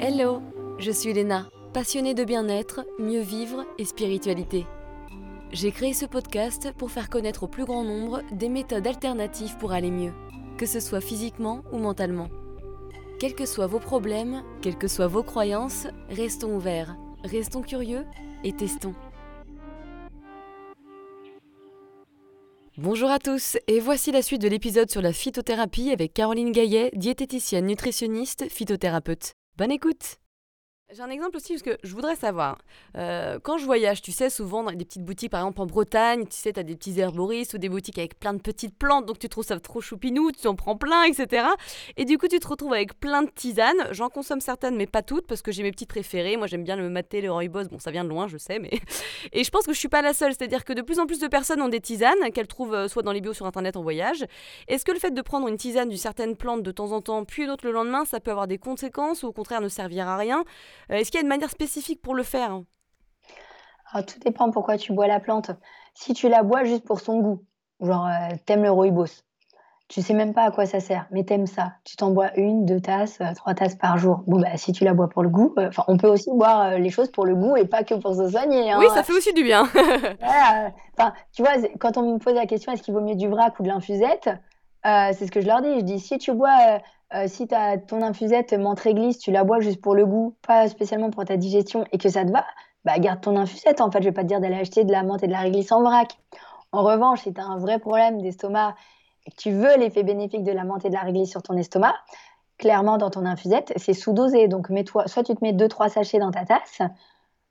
Hello, je suis Léna, passionnée de bien-être, mieux vivre et spiritualité. J'ai créé ce podcast pour faire connaître au plus grand nombre des méthodes alternatives pour aller mieux, que ce soit physiquement ou mentalement. Quels que soient vos problèmes, quelles que soient vos croyances, restons ouverts, restons curieux et testons. Bonjour à tous et voici la suite de l'épisode sur la phytothérapie avec Caroline Gaillet, diététicienne nutritionniste, phytothérapeute. Bonne écoute j'ai un exemple aussi parce que je voudrais savoir. Euh, quand je voyage, tu sais, souvent dans des petites boutiques, par exemple en Bretagne, tu sais, tu as des petits herboristes ou des boutiques avec plein de petites plantes, donc tu trouves ça trop choupinou, tu en prends plein, etc. Et du coup, tu te retrouves avec plein de tisanes. J'en consomme certaines, mais pas toutes, parce que j'ai mes petites préférées. Moi, j'aime bien le maté, le rooibos. Bon, ça vient de loin, je sais, mais. Et je pense que je suis pas la seule. C'est-à-dire que de plus en plus de personnes ont des tisanes qu'elles trouvent euh, soit dans les bios sur internet en voyage. Est-ce que le fait de prendre une tisane d'une certaine plante de temps en temps, puis une autre le lendemain, ça peut avoir des conséquences ou au contraire ne servir à rien? Euh, Est-ce qu'il y a une manière spécifique pour le faire ah, Tout dépend pourquoi tu bois la plante. Si tu la bois juste pour son goût, genre euh, t'aimes le rooibos, tu sais même pas à quoi ça sert, mais t'aimes ça. Tu t'en bois une, deux tasses, euh, trois tasses par jour. Bon, bah, si tu la bois pour le goût, enfin, on peut aussi boire les choses pour le goût et pas que pour se soigner. Hein. Oui, ça fait aussi du bien. Enfin, tu vois, quand on me pose la question est-ce qu'il vaut mieux du vrac ou de l'infusette, c'est ce que je leur dis. Je dis si tu bois euh, si as ton infusette menthe réglisse, tu la bois juste pour le goût, pas spécialement pour ta digestion et que ça te va, bah garde ton infusette. En fait, je vais pas te dire d'aller acheter de la menthe et de la réglisse en vrac. En revanche, si tu as un vrai problème d'estomac et que tu veux l'effet bénéfique de la menthe et de la réglisse sur ton estomac, clairement dans ton infusette, c'est sous-dosé. Donc mets-toi, soit tu te mets 2-3 sachets dans ta tasse,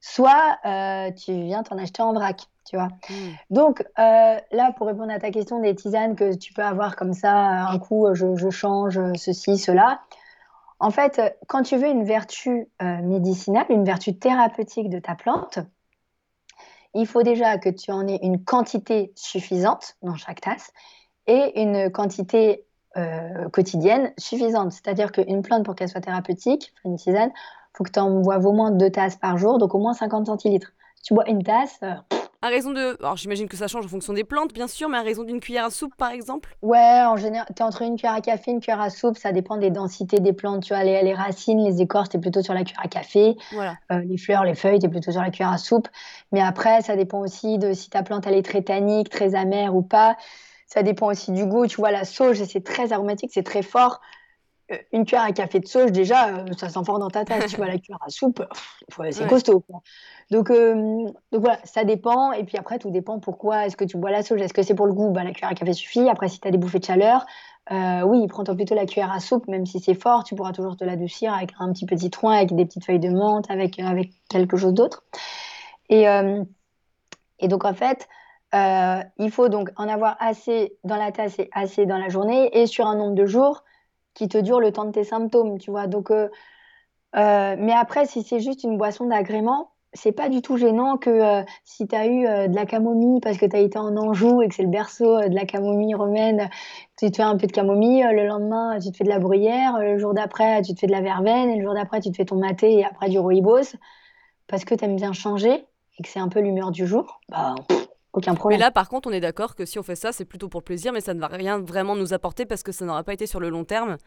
soit euh, tu viens t'en acheter en vrac tu vois. Mmh. Donc euh, là, pour répondre à ta question des tisanes que tu peux avoir comme ça, un coup, je, change ceci, cela. En fait, quand tu veux une vertu euh, médicinale, une vertu thérapeutique de ta plante, il faut déjà que tu en aies une quantité suffisante dans chaque tasse et une quantité euh, quotidienne suffisante. C'est-à-dire qu'une plante, pour qu'elle soit thérapeutique, une tisane, il faut que tu en boives au moins deux tasses par jour, donc au moins 50 centilitres. Tu bois une tasse, à raison de. Alors j'imagine que ça change en fonction des plantes, bien sûr, mais à raison d'une cuillère à soupe, par exemple Ouais, en général, tu es entre une cuillère à café et une cuillère à soupe, ça dépend des densités des plantes. Tu vois, les, les racines, les écorces, tu es plutôt sur la cuillère à café. Voilà. Euh, les fleurs, les feuilles, tu es plutôt sur la cuillère à soupe. Mais après, ça dépend aussi de si ta plante, elle est très tannique, très amère ou pas. Ça dépend aussi du goût. Tu vois, la sauge, c'est très aromatique, c'est très fort. Euh, une cuillère à café de sauge, déjà, euh, ça sent fort dans ta tasse. tu vois, la cuillère à soupe, c'est costaud. Donc, euh, donc voilà, ça dépend. Et puis après, tout dépend pourquoi est-ce que tu bois la sauge. Est-ce que c'est pour le goût? Bah, La cuillère à café suffit. Après, si tu as des bouffées de chaleur, oui, prends-toi plutôt la cuillère à soupe, même si c'est fort, tu pourras toujours te l'adoucir avec un petit peu citron, avec des petites feuilles de menthe, avec, avec quelque chose d'autre. Et, et donc, en fait, il faut donc en avoir assez dans la tasse et assez dans la journée et sur un nombre de jours qui te dure le temps de tes symptômes, tu vois. Donc, euh, euh, mais après, si c'est juste une boisson d'agrément, c'est pas du tout gênant que euh, si tu as eu de la camomille parce que tu as été en Anjou et que c'est le berceau de la camomille romaine, tu te fais un peu de camomille, le lendemain tu te fais de la bruyère, le jour d'après tu te fais de la verveine, et le jour d'après tu te fais ton maté et après du rooibos parce que tu aimes bien changer et que c'est un peu l'humeur du jour. Bah, aucun problème. Mais là, par contre, on est d'accord que si on fait ça, c'est plutôt pour le plaisir, mais ça ne va rien vraiment nous apporter parce que ça n'aura pas été sur le long terme.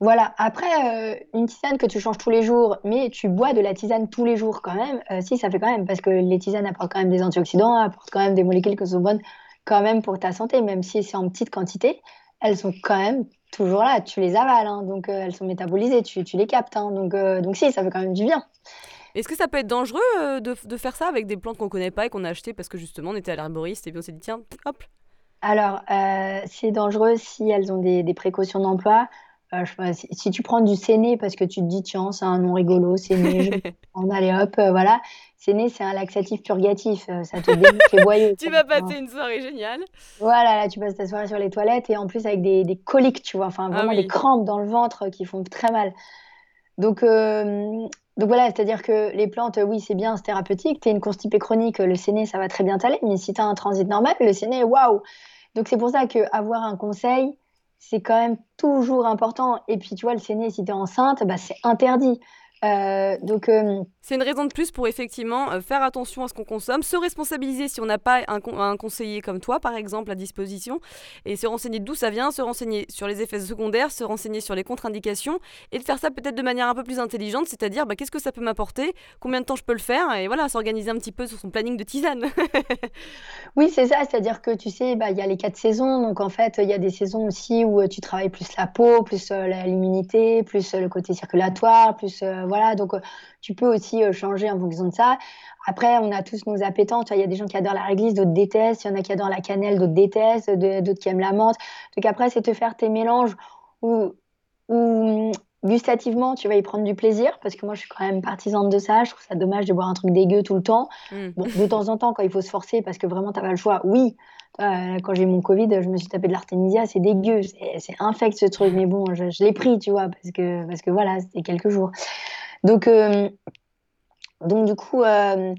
Voilà, après, euh, une tisane que tu changes tous les jours, mais tu bois de la tisane tous les jours quand même, euh, si, ça fait quand même, parce que les tisanes apportent quand même des antioxydants, apportent quand même des molécules qui sont bonnes quand même pour ta santé, même si c'est en petite quantité, elles sont quand même toujours là, tu les avales, hein, donc euh, elles sont métabolisées, tu, tu les captes, hein, donc, donc si, ça fait quand même du bien. Est-ce que ça peut être dangereux euh, de, de, faire ça avec des plantes qu'on connaît pas et qu'on a achetées parce que justement on était à l'herboriste et puis on s'est dit tiens, hop Alors, euh, c'est dangereux si elles ont des, des précautions d'emploi. Euh, si, tu prends du séné parce que tu te dis tiens, c'est un nom rigolo, séné, on allait hop, voilà. Séné, c'est un laxatif purgatif, ça te dégoûte les boyaux. tu vas passer une soirée géniale. Voilà, là, tu passes ta soirée sur les toilettes et en plus avec des, des coliques, tu vois, enfin ah vraiment des crampes dans le ventre qui font très mal. Donc, donc voilà, c'est-à-dire que les plantes, oui, c'est bien, c'est thérapeutique. Tu une constipée chronique, le séné, ça va très bien t'aller. Mais si tu as un transit normal, le séné, waouh Donc c'est pour ça qu'avoir un conseil, c'est quand même toujours important. Et puis tu vois, le séné, si tu es enceinte, bah, c'est interdit. Euh, donc, euh, c'est une raison de plus pour effectivement euh, faire attention à ce qu'on consomme, se responsabiliser si on n'a pas un, un, conseiller comme toi, par exemple, à disposition, et se renseigner d'où ça vient, se renseigner sur les effets secondaires, se renseigner sur les contre-indications, et de faire ça peut-être de manière un peu plus intelligente, c'est-à-dire bah, qu'est-ce que ça peut m'apporter, combien de temps je peux le faire, et voilà, s'organiser un petit peu sur son planning de tisane. oui, c'est ça, c'est-à-dire que tu sais, bah, il y a les quatre saisons, donc en fait, il y a des saisons aussi où tu travailles plus la peau, plus l'immunité, plus le côté circulatoire, plus voilà, donc euh, tu peux aussi euh, changer en fonction de ça. Après, on a tous nos appétents. Il y a des gens qui adorent la réglisse, d'autres détestent. Il y en a qui adorent la cannelle, d'autres détestent, d'autres qui aiment la menthe. Donc après, c'est te faire tes mélanges où, gustativement, tu vas y prendre du plaisir, parce que moi, je suis quand même partisane de ça. Je trouve ça dommage de boire un truc dégueu tout le temps. Mm. de temps en temps, quand il faut se forcer, parce que vraiment, tu n'as pas le choix, oui. Euh, quand j'ai eu mon Covid, je me suis tapé de l'artémisia, c'est dégueu, c'est infect ce truc, mais bon, je, je l'ai pris, tu vois, parce que, parce que voilà, c'était quelques jours. Donc, euh, donc du coup, euh,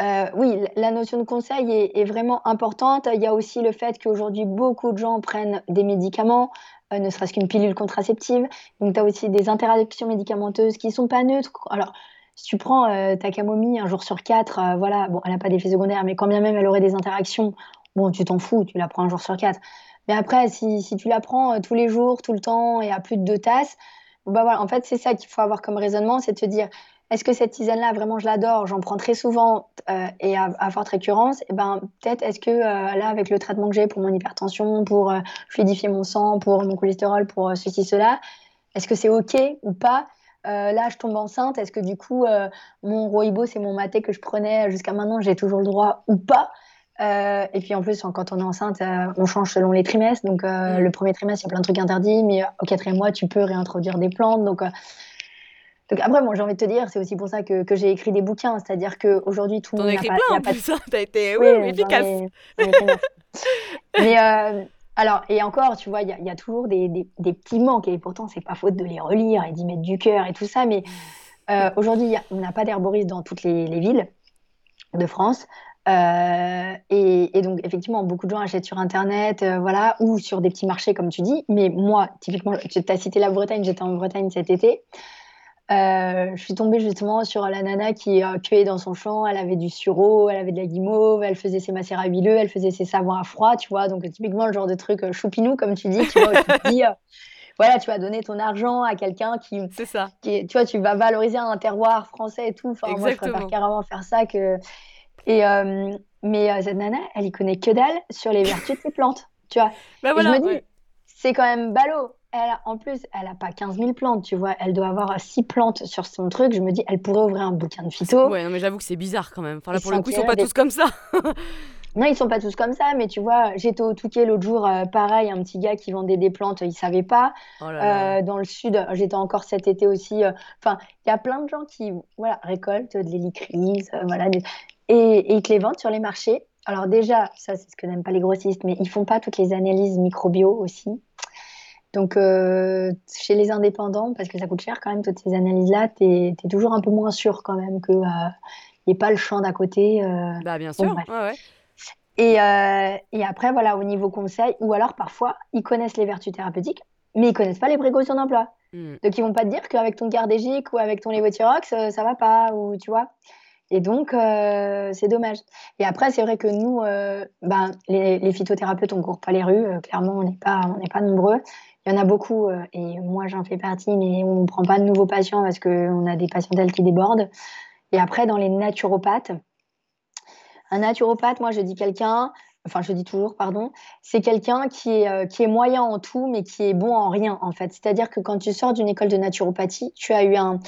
euh, oui, la notion de conseil est, vraiment importante. Il y a aussi le fait qu'aujourd'hui, beaucoup de gens prennent des médicaments, ne serait-ce qu'une pilule contraceptive. Donc, tu as aussi des interactions médicamenteuses qui ne sont pas neutres. Alors, si tu prends ta camomille un jour sur quatre, voilà, bon, elle n'a pas d'effet secondaire, mais quand bien même elle aurait des interactions, bon, tu t'en fous, tu la prends un jour sur quatre. Mais après, si, si tu la prends tous les jours, tout le temps et à plus de deux tasses, bah voilà, en fait, c'est ça qu'il faut avoir comme raisonnement, c'est de te dire, est-ce que cette tisane-là, vraiment, je l'adore, j'en prends très souvent euh, et à, forte récurrence, et eh ben peut-être est-ce que euh, là, avec le traitement que j'ai pour mon hypertension, pour euh, fluidifier mon sang, pour mon cholestérol, pour ceci, cela, est-ce que c'est OK ou pas? Là, je tombe enceinte, est-ce que du coup, mon Roibo, c'est mon maté que je prenais jusqu'à maintenant, j'ai toujours le droit ou pas? Euh, et puis en plus, quand on est enceinte, euh, on change selon les trimestres. Donc euh, mm. le premier trimestre, il y a plein de trucs interdits, mais au quatrième mois, tu peux réintroduire des plantes. Donc, donc après, bon, j'ai envie de te dire, c'est aussi pour ça que, que j'ai écrit des bouquins. C'est-à-dire qu'aujourd'hui, tout le monde. T'en écrit plein en plus, ça. T'as été oui, efficace. mais alors, et encore, tu vois, il y, y, a toujours des, des, des, petits manques. Et pourtant, c'est pas faute de les relire et d'y mettre du cœur et tout ça. Mais aujourd'hui, on n'a pas d'herboriste dans toutes les, les villes de France. Euh, et, donc, effectivement, beaucoup de gens achètent sur Internet, euh, voilà, ou sur des petits marchés, comme tu dis. Mais moi, typiquement, tu as cité la Bretagne, j'étais en Bretagne cet été. Euh, je suis tombée justement sur la nana qui cueillait dans son champ. Elle avait du sureau, elle avait de la guimauve, elle faisait ses macérats huileux, elle faisait ses savons à froid, tu vois. Donc, typiquement, le genre de truc choupinou, comme tu dis, tu vois, tu dis, voilà, tu vas donner ton argent à quelqu'un qui. C'est ça. Qui, tu vois, tu vas valoriser un terroir français et tout. Enfin, moi, je préfère carrément faire ça que. Et, euh, mais euh, cette nana, elle y connaît que dalle sur les vertus de ces plantes, tu vois. Bah je me dis, c'est quand même ballot. Elle, en plus, elle n'a pas 15 000 plantes, tu vois. Elle doit avoir 6 plantes sur son truc. Je me dis, elle pourrait ouvrir un bouquin de phyto. Ouais, mais j'avoue que c'est bizarre quand même. Enfin, là, pour le coup, ils sont pas tous comme ça. non, ils sont pas tous comme ça, mais tu vois, j'étais au Touquet l'autre jour, euh, pareil, un petit gars qui vendait des plantes, il savait pas. Oh dans le sud, j'étais encore cet été aussi. Enfin, il y a plein de gens qui, voilà, récoltent de l'hélicryse, voilà, et, ils te les vendent sur les marchés. Alors déjà, ça c'est ce que n'aiment pas les grossistes, mais ils font pas toutes les analyses microbio aussi. Donc euh, chez les indépendants, parce que ça coûte cher quand même toutes ces analyses-là, tu es, toujours un peu moins sûr quand même qu'il n'y euh, ait pas le champ d'à côté. Euh. Bah bien sûr, Et, et, après, voilà, au niveau conseil, ou alors parfois, ils connaissent les vertus thérapeutiques, mais ils connaissent pas les précautions d'emploi. Hmm. Donc ils vont pas te dire qu'avec ton gardégique ou avec ton lévothyrox, ça va pas, ou tu vois. Et donc, euh, c'est dommage. Et après, c'est vrai que nous, euh, ben, les, phytothérapeutes, on ne court pas les rues. Euh, clairement, on n'est pas, on pas nombreux. Il y en a beaucoup, et moi, j'en fais partie, mais on ne prend pas de nouveaux patients parce qu'on a des patientèles qui débordent. Et après, dans les naturopathes, un naturopathe, moi, je dis quelqu'un, enfin, je dis toujours, pardon, c'est quelqu'un qui est, qui est moyen en tout, mais qui est bon en rien, en fait. C'est-à-dire que quand tu sors d'une école de naturopathie, tu as eu un,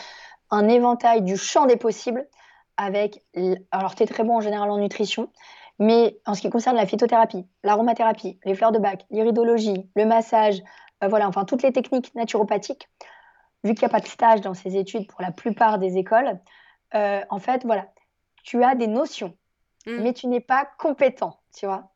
un éventail du champ des possibles avec. Alors, tu es très bon en général en nutrition, mais en ce qui concerne la phytothérapie, l'aromathérapie, les fleurs de bac, l'iridologie, le massage, euh, voilà, enfin toutes les techniques naturopathiques, vu qu'il n'y a pas de stage dans ces études pour la plupart des écoles, euh, en fait, voilà, tu as des notions, mmh. mais tu n'es pas compétent, tu vois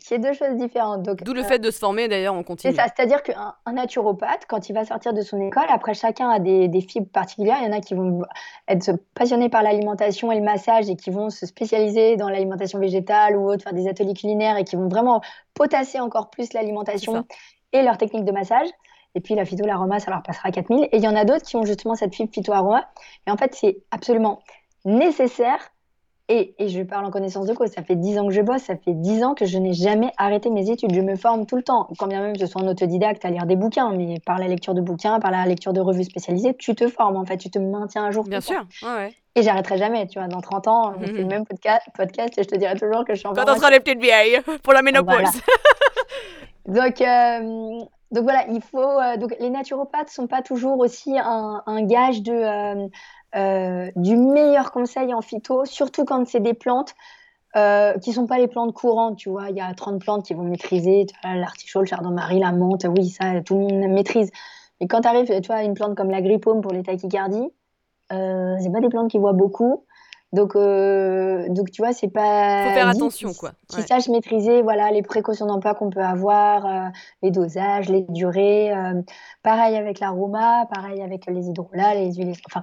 qui est deux choses différentes. D'où le euh, fait de se former d'ailleurs en continu. C'est ça, c'est-à-dire qu'un naturopathe, quand il va sortir de son école, après chacun a des, des, fibres particulières. Il y en a qui vont être passionnés par l'alimentation et le massage et qui vont se spécialiser dans l'alimentation végétale ou autre, faire des ateliers culinaires et qui vont vraiment potasser encore plus l'alimentation et leur technique de massage. Et puis la phyto-l'aroma, ça leur passera à 4000. Et il y en a d'autres qui ont justement cette fibre phyto-aroma. Et en fait, c'est absolument nécessaire. Et, et, je parle en connaissance de cause. Ça fait 10 ans que je bosse, ça fait 10 ans que je n'ai jamais arrêté mes études. Je me forme tout le temps. Quand bien même je sois en autodidacte à lire des bouquins, mais par la lecture de bouquins, par la lecture de revues spécialisées, tu te formes en fait, tu te maintiens à jour. Bien sûr, ouais. Et j'arrêterai jamais, tu vois. Dans 30 ans, on fait le même podcast, podcast et je te dirai toujours que je suis en Quand on sera les petites vieilles pour la ménopause. Donc, euh, donc voilà, il faut. Euh, donc les naturopathes sont pas toujours aussi un, gage de euh, du meilleur conseil en phyto, surtout quand c'est des plantes qui sont pas les plantes courantes, tu vois. Il y a 30 plantes qui vont maîtriser, l'artichaut, le chardon-marie, la menthe, oui, ça, tout le monde maîtrise. Mais quand tu arrives, tu vois, une plante comme l'agripaume pour les tachycardies, euh, c'est pas des plantes qui voient beaucoup. Donc, euh, donc tu vois, c'est pas. Faut faire attention, quoi. Qui ouais. sachent maîtriser, voilà, les précautions d'emploi qu'on peut avoir, euh, les dosages, les durées. Euh, pareil avec l'aroma, pareil avec les hydrolats, les huiles. Enfin,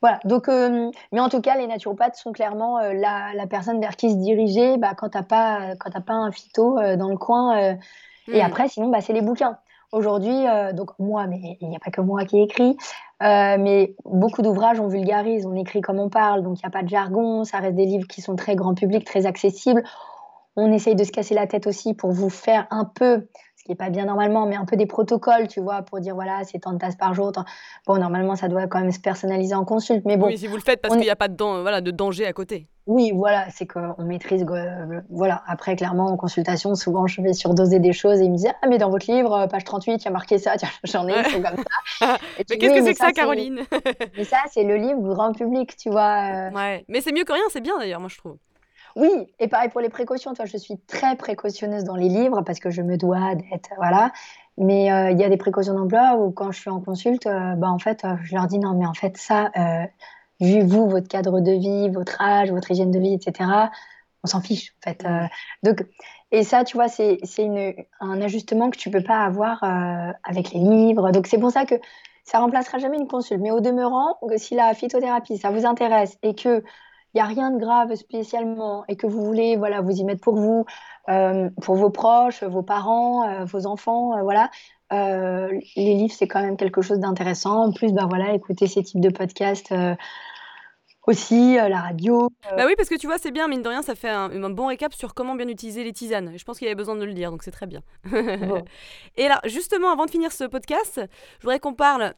voilà. Donc, mais en tout cas, les naturopathes sont clairement la, la, personne vers qui se diriger bah, quand t'as pas, quand pas un phyto dans le coin. Mmh. Et après, sinon, bah, c'est les bouquins. Aujourd'hui, donc moi, mais il n'y a pas que moi qui écris, mais beaucoup d'ouvrages on vulgarise, on écrit comme on parle, donc il n'y a pas de jargon, ça reste des livres qui sont très grand public, très accessibles. On essaye de se casser la tête aussi pour vous faire un peu qui n'est pas bien normalement, mais un peu des protocoles, tu vois, pour dire voilà, c'est tant de tasses par jour. Tant... Bon, normalement, ça doit quand même se personnaliser en consulte, mais bon. Oui, si vous le faites parce qu'il n'y a pas de, voilà, de danger à côté. Oui, voilà, c'est qu'on maîtrise. Euh, voilà, après, clairement, en consultation, souvent, je vais surdoser des choses et ils me disent Ah, mais dans votre livre, page 38, il y a marqué ça, tiens, j'en ai, c'est comme ça. mais qu'est-ce que c'est que ça, Caroline? Mais ça, c'est le livre grand public, tu vois. Ouais, mais c'est mieux que rien, c'est bien d'ailleurs, moi, je trouve. Oui, et pareil pour les précautions. Toi, je suis très précautionneuse dans les livres parce que je me dois d'être voilà. Mais euh, il y a des précautions d'emploi où quand je suis en consulte, euh, bah en fait, euh, je leur dis non, mais en fait ça, vu vous, votre cadre de vie, votre âge, votre hygiène de vie, etc. On s'en fiche en fait. donc et ça, tu vois, c'est un ajustement que tu peux pas avoir avec les livres. Donc c'est pour ça que ça remplacera jamais une consulte. Mais au demeurant, si la phytothérapie, ça vous intéresse et que il n'y a rien de grave spécialement et que vous voulez voilà, vous y mettre pour vous, euh, pour vos proches, vos parents, euh, vos enfants, euh, voilà. Les livres, c'est quand même quelque chose d'intéressant. En plus, bah, voilà, écouter ces types de podcasts euh, aussi, la radio. Bah oui, parce que tu vois, c'est bien, mine de rien, ça fait un, un, bon récap sur comment bien utiliser les tisanes. Je pense qu'il y avait besoin de le dire, donc c'est très bien. Bon. et là, justement, avant de finir ce podcast, je voudrais qu'on parle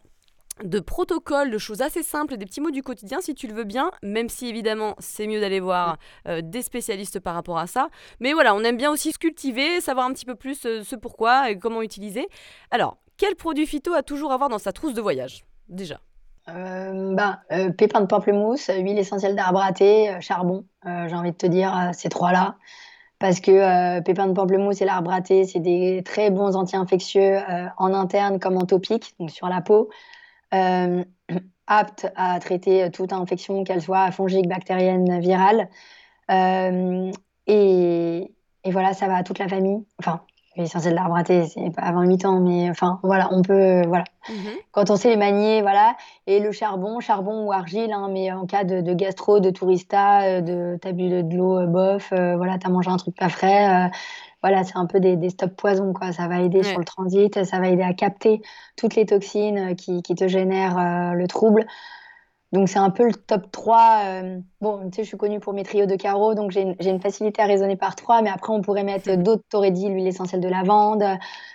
de protocoles, de choses assez simples, des petits mots du quotidien si tu le veux bien, même si évidemment c'est mieux d'aller voir euh, des spécialistes par rapport à ça. Mais voilà, on aime bien aussi se cultiver, savoir un petit peu plus euh, ce pourquoi et comment utiliser. Alors, quel produit phyto à toujours avoir dans sa trousse de voyage Déjà? Euh, bah, euh, pépins de pamplemousse, huile essentielle d'arbre à thé, charbon, j'ai envie de te dire ces trois-là. Parce que pépins de pamplemousse et l'arbre à thé, c'est des très bons anti-infectieux en interne comme en topique, donc sur la peau euh, apte à traiter toute infection, qu'elle soit fongique, bactérienne, virale. Euh, et, et, voilà, ça va à toute la famille. Enfin, l'essentiel de l'arbre thé, c'est pas avant 8 ans, mais enfin, voilà, on peut, voilà. Mm -hmm. Quand on sait les manier, voilà. Et le charbon, charbon ou argile, hein, mais en cas de, de, gastro, de tourista, de t'as bu de, de l'eau bof, euh, voilà, t'as mangé un truc pas frais, euh, voilà, c'est un peu des, des stops poison, quoi. Ça va aider ouais. sur le transit, ça va aider à capter toutes les toxines qui, qui te génèrent euh, le trouble. Donc, c'est un peu le top 3. Euh, bon, tu sais, je suis connue pour mes trios de carreaux, donc j'ai une, une, facilité à raisonner par 3, mais après, on pourrait mettre d'autres. T'aurais dit l'huile essentielle de lavande,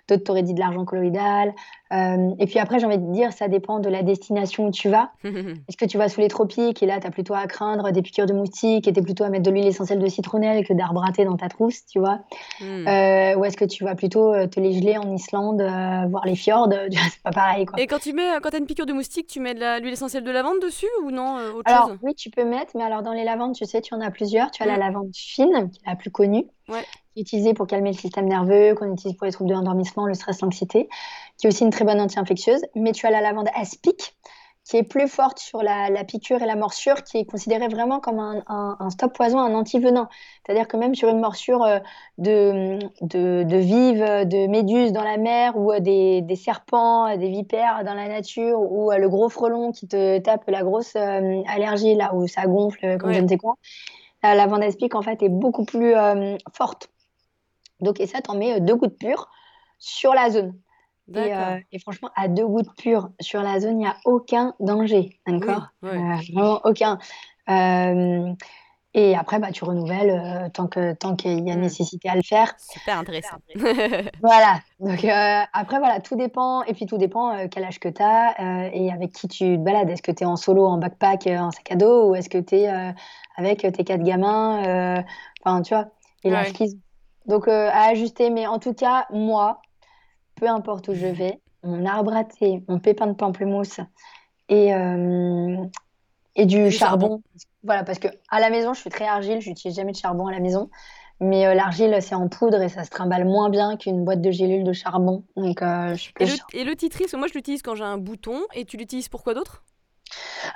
d'autres, t'aurais dit de l'argent colloïdal. Euh, et puis après, j'ai envie de dire, ça dépend de la destination où tu vas. Est-ce que tu vas sous les tropiques et là, tu as plutôt à craindre des piqûres de moustiques et tu es plutôt à mettre de l'huile essentielle de citronnelle que d'arbre dans ta trousse, tu vois? Mm. euh, Ou est-ce que tu vas plutôt te les geler en Islande, euh, voir les fjords C'est pas pareil, quoi. Et quand tu mets, quand as une piqûre de moustique, tu mets de l'huile essentielle de lavande dessus ou non euh, autre Alors, chose? oui, tu peux mettre, mais alors dans les lavandes, tu sais, tu en as plusieurs. Tu as la lavande fine, qui est la plus connue. Ouais qui est utilisée pour calmer le système nerveux, qu'on utilise pour les troubles de l'endormissement, le stress, l'anxiété, qui est aussi une très bonne anti-infectieuse. Mais tu as la lavande aspic, qui est plus forte sur la, la, piqûre et la morsure, qui est considérée vraiment comme un, un, un stop poison, un antivenin. C'est-à-dire que même sur une morsure euh, de, de, de vives, de méduses dans la mer, ou des, des, serpents, des vipères dans la nature, ou le gros frelon qui te tape la grosse euh, allergie, là où ça gonfle, comme ouais. je ne sais quoi, la lavande aspic, en fait, est beaucoup plus euh, forte. Donc, et ça, t'en mets deux gouttes pures sur la zone. Et, franchement, à deux gouttes pures sur la zone, il n'y a aucun danger. D'accord? Vraiment aucun. Et après, bah, tu renouvelles euh, tant que tant qu'il y a mmh. nécessité à le faire. Super intéressant. voilà. Donc euh, après, voilà, tout dépend. Et puis tout dépend euh, quel âge que tu as et avec qui tu te balades. Est-ce que tu es en solo, en backpack, en sac à dos ou est-ce que tu es avec tes quatre gamins Enfin, tu vois, et la Donc à ajuster. Mais en tout cas, moi, peu importe où je vais, mon arbre à thé, mon pépin de pamplemousse et, et du, charbon. Voilà, parce que à la maison, je suis très argile, je n'utilise jamais de charbon à la maison. Mais euh, l'argile, c'est en poudre et ça se trimballe moins bien qu'une boîte de gélules de charbon. Donc, euh, je et, le, et le titri, moi je l'utilise quand j'ai un bouton. Et tu l'utilises pour quoi d'autre?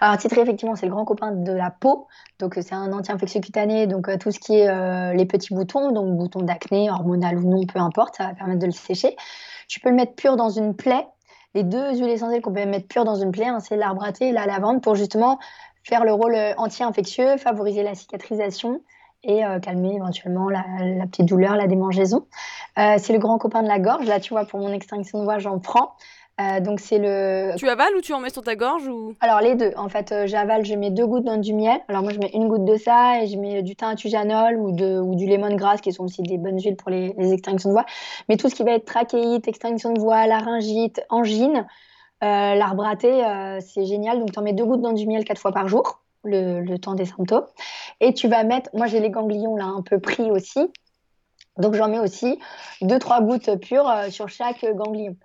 Alors, titri, effectivement, c'est le grand copain de la peau. Donc, c'est un anti-infectieux cutané. Donc, euh, tout ce qui est les petits boutons, donc boutons d'acné, hormonal ou non, peu importe, ça va permettre de le sécher. Tu peux le mettre pur dans une plaie. Les deux huiles essentielles qu'on peut mettre pur dans une plaie, hein, c'est l'arbre à thé et la lavande pour justement faire le rôle euh, anti-infectieux, favoriser la cicatrisation et euh, calmer éventuellement la, petite douleur, la démangeaison. Euh, c'est le grand copain de la gorge. Là, tu vois, pour mon extinction de voix, j'en prends. Donc c'est le. Tu avales ou tu en mets sur ta gorge ou? Alors les deux. En fait, j'avale, je mets deux gouttes dans du miel. Alors moi, je mets une goutte de ça et je mets du thym ou, de, ou du lemongrass, qui sont aussi des bonnes huiles pour les, les extinctions de voix. Mais tout ce qui va être trachéite, extinction de voix, laryngite, angine, euh, l'arbre à thé, euh, c'est génial. Donc, tu en mets deux gouttes dans du miel quatre fois par jour, le, temps des symptômes. Et tu vas mettre, moi j'ai les ganglions là un peu pris aussi. Donc, j'en mets aussi deux, trois gouttes pures euh, sur chaque ganglion.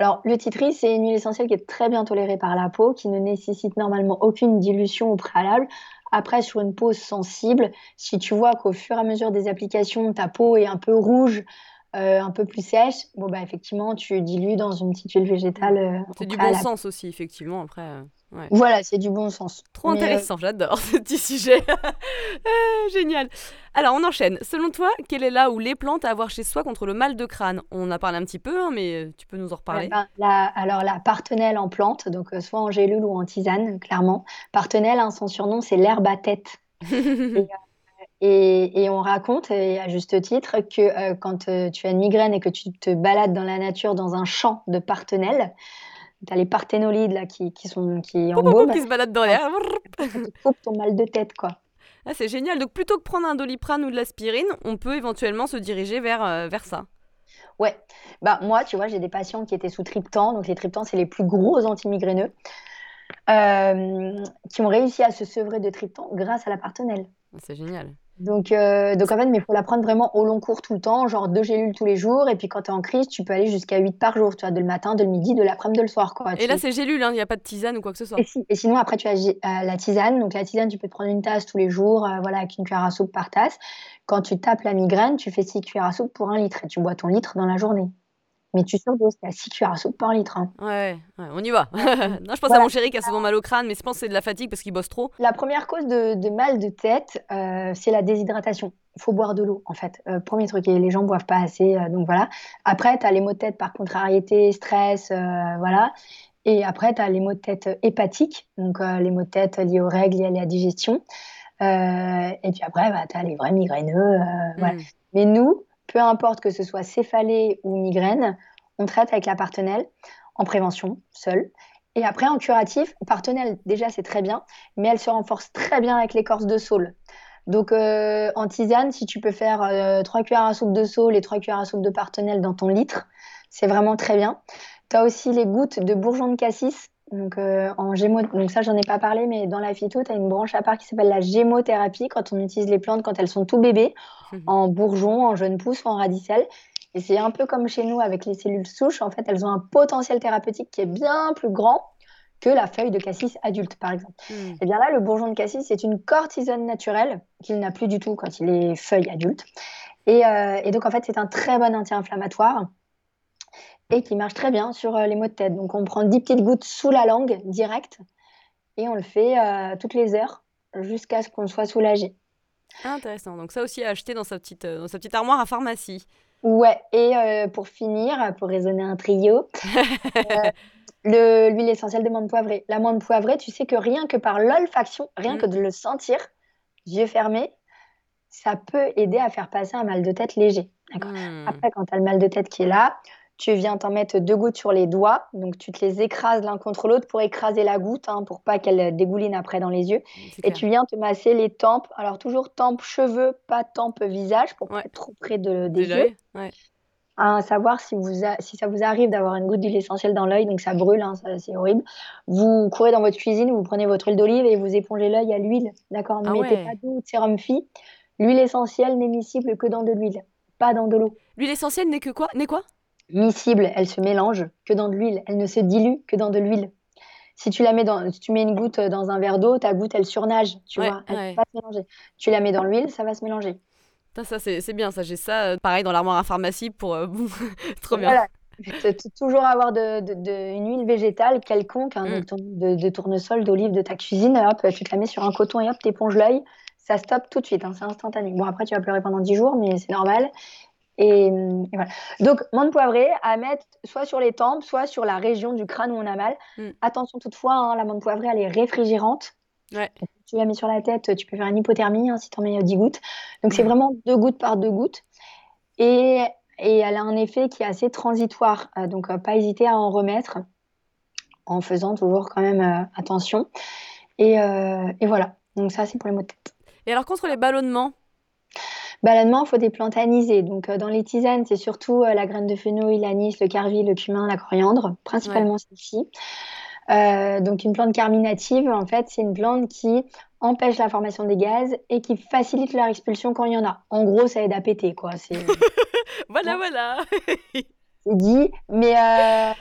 Alors, le titri, c'est une huile essentielle qui est très bien tolérée par la peau, qui ne nécessite normalement aucune dilution au préalable. Après, sur une peau sensible, si tu vois qu'au fur et à mesure des applications, ta peau est un peu rouge, euh, un peu plus sèche, bon bah effectivement tu dilues dans une petite huile végétale. Euh, c'est du bon sens aussi effectivement après. Euh, voilà, c'est du bon sens. Trop intéressant, j'adore ce petit sujet. génial. Alors on enchaîne. Selon toi, quelle est là où les plantes à avoir chez soi contre le mal de crâne? On a parlé un petit peu, hein, mais tu peux nous en reparler. Ben, alors la partenelle en plante, donc soit en gélule ou en tisane, clairement. Partenelle, hein, son surnom c'est l'herbe à tête. Et, on raconte, et à juste titre, que euh, quand euh, tu as une migraine et que tu te balades dans la nature dans un champ de partenelles, tu as les parthénolides là, qui, qui sont qui embaument. qui se baladent dans l'air. Tu ton mal de tête, quoi. Ah, c'est génial. Donc plutôt que prendre un doliprane ou de l'aspirine, on peut éventuellement se diriger vers, euh, vers ça. Ouais. Bah, moi, tu vois, j'ai des patients qui étaient sous triptan. Donc les triptans, c'est les plus gros antimigraineux. qui ont réussi à se sevrer de triptan grâce à la partenelle. Ah, c'est génial. Donc, euh, donc en fait, il faut la prendre vraiment au long cours tout le temps, genre deux gélules tous les jours. Et puis quand tu es en crise, tu peux aller jusqu'à 8 par jour, tu vois, de le matin, de le midi, de l'après-midi, de le soir. Quoi, et là, c'est gélules, hein, il n'y a pas de tisane ou quoi que ce soit. Et, sinon, après, tu as euh, la tisane. Donc la tisane, tu peux te prendre une tasse tous les jours, euh, voilà, avec une cuillère à soupe par tasse. Quand tu tapes la migraine, tu fais 6 cuillères à soupe pour un litre et tu bois ton litre dans la journée. Mais tu surdoses, c'est à 6 cuillères à soupe par litre. Hein. Ouais, on y va. non, je pense à mon chéri qui a souvent mal au crâne, mais je pense que c'est de la fatigue parce qu'il bosse trop. La première cause de, mal de tête, euh, c'est la déshydratation. Il faut boire de l'eau, en fait. Euh, premier truc, et les gens ne boivent pas assez, euh, donc voilà. Après, tu as les maux de tête par contrariété, stress, voilà. Et après, tu as les maux de tête hépatiques, donc les maux de tête liés aux règles, liés à la digestion. et puis après, bah, tu as les vrais migraineux. Voilà. Mm. Mais nous, peu importe que ce soit céphalée ou migraine, on traite avec la partenelle en prévention, seule. Et après, en curatif, partenelle, déjà, c'est très bien, mais elle se renforce très bien avec l'écorce de saule. Donc, euh, en tisane, si tu peux faire euh, 3 cuillères à soupe de saule et 3 cuillères à soupe de partenelle dans ton litre, c'est vraiment très bien. Tu as aussi les gouttes de bourgeon de cassis. Donc, euh, en gémo... donc ça, j'en ai pas parlé, mais dans la phyto, tu as une branche à part qui s'appelle la gémothérapie, quand on utilise les plantes quand elles sont tout bébés. en bourgeon, en jeune pousse ou en radicelle. Et c'est un peu comme chez nous avec les cellules souches. En fait, elles ont un potentiel thérapeutique qui est bien plus grand que la feuille de cassis adulte, par exemple. Hmm. Et bien là, le bourgeon de cassis, c'est une cortisone naturelle qu'il n'a plus du tout quand il est feuille adulte. Et, euh, et donc, en fait, c'est un très bon anti-inflammatoire et qui marche très bien sur euh, les maux de tête. Donc, on prend 10 petites gouttes sous la langue, direct, et on le fait euh, toutes les heures jusqu'à ce qu'on soit soulagé. Intéressant. Donc ça aussi à acheter dans sa petite, euh, dans sa petite armoire à pharmacie. Ouais, et euh, pour finir, pour raisonner un trio, euh, l'huile essentielle de menthe poivrée. La menthe poivrée, tu sais que rien que par l'olfaction, rien que mm. de le sentir, yeux fermés, ça peut aider à faire passer un mal de tête léger. Mm. Après, quand tu as le mal de tête qui est là, tu viens t'en mettre deux gouttes sur les doigts. Donc, tu te les écrases l'un contre l'autre pour écraser la goutte, hein, pour pas qu'elle dégouline après dans les yeux. Et tu viens te masser les tempes. Alors, toujours tempes cheveux, pas tempes visage, pour pas être trop près de, des yeux. À savoir si, vous si ça vous arrive d'avoir une goutte d'huile essentielle dans l'œil, donc ça brûle, hein, c'est horrible. Vous courez dans votre cuisine, vous prenez votre huile d'olive et vous épongez l'œil à l'huile. D'accord? Ne ah mettez pas d'eau de sérum phi. L'huile essentielle n'est miscible que dans de l'huile, pas dans de l'eau. L'huile essentielle n'est que quoi? N'est quoi? Miscible, elle se mélange que dans de l'huile, elle ne se dilue que dans de l'huile. Si tu la mets dans, tu mets une goutte dans un verre d'eau, ta goutte elle surnage, tu vois, elle va se mélanger. Tu la mets dans l'huile, ça va se mélanger. Ça, c'est bien, ça j'ai ça, euh, pareil dans l'armoire à pharmacie pour euh, trop bien. Voilà. toujours avoir de, une huile végétale quelconque, hein, mm. de, tournesol, d'olive de ta cuisine, hop, tu te la mets sur un coton et hop, t'éponges l'œil, ça stoppe tout de suite, hein, c'est instantané. Bon, après, tu vas pleurer pendant 10 jours, mais c'est normal. Et, voilà. Donc, menthe poivrée à mettre soit sur les tempes, soit sur la région du crâne où on a mal. Mm. Attention toutefois, hein, la menthe poivrée, elle est réfrigérante. Ouais. tu la mets sur la tête, tu peux faire une hypothermie hein, si tu en mets 10 gouttes. Donc, c'est vraiment deux gouttes par deux gouttes. Et, et, elle a un effet qui est assez transitoire. Euh, donc, euh, pas hésiter à en remettre en faisant toujours quand même euh, attention. Et, et, voilà. Donc, ça, c'est pour les maux de tête. Et alors, contre les ballonnements Ballonnement, il faut des plantes anisées. Donc, euh, dans les tisanes, c'est surtout euh, la graine de fenouil, l'anis, le carvi, le cumin, la coriandre, principalement celle-ci. Euh, donc, une plante carminative, en fait, c'est une plante qui empêche la formation des gaz et qui facilite leur expulsion quand il y en a. En gros, ça aide à péter, quoi. voilà, voilà. c'est dit. Mais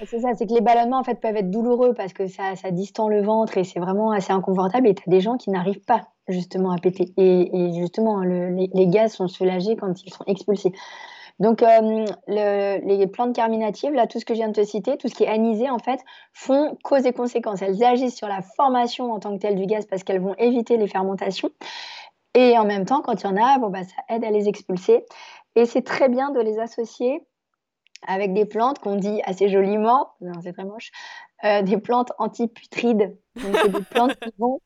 c'est ça, c'est que les ballonnements en fait peuvent être douloureux parce que ça, ça distend le ventre et c'est vraiment assez inconfortable. Et tu as des gens qui n'arrivent pas justement à péter. Et, justement, les, gaz sont soulagés quand ils sont expulsés. Donc, euh, les plantes carminatives, là, tout ce que je viens de te citer, tout ce qui est anisé, en fait, font cause et conséquence. Elles agissent sur la formation en tant que telle du gaz parce qu'elles vont éviter les fermentations. Et en même temps, quand il y en a, bon, bah, ça aide à les expulser. Et c'est très bien de les associer avec des plantes qu'on dit assez joliment, c'est très moche, euh, des plantes antiputrides. Donc, c'est des plantes qui vont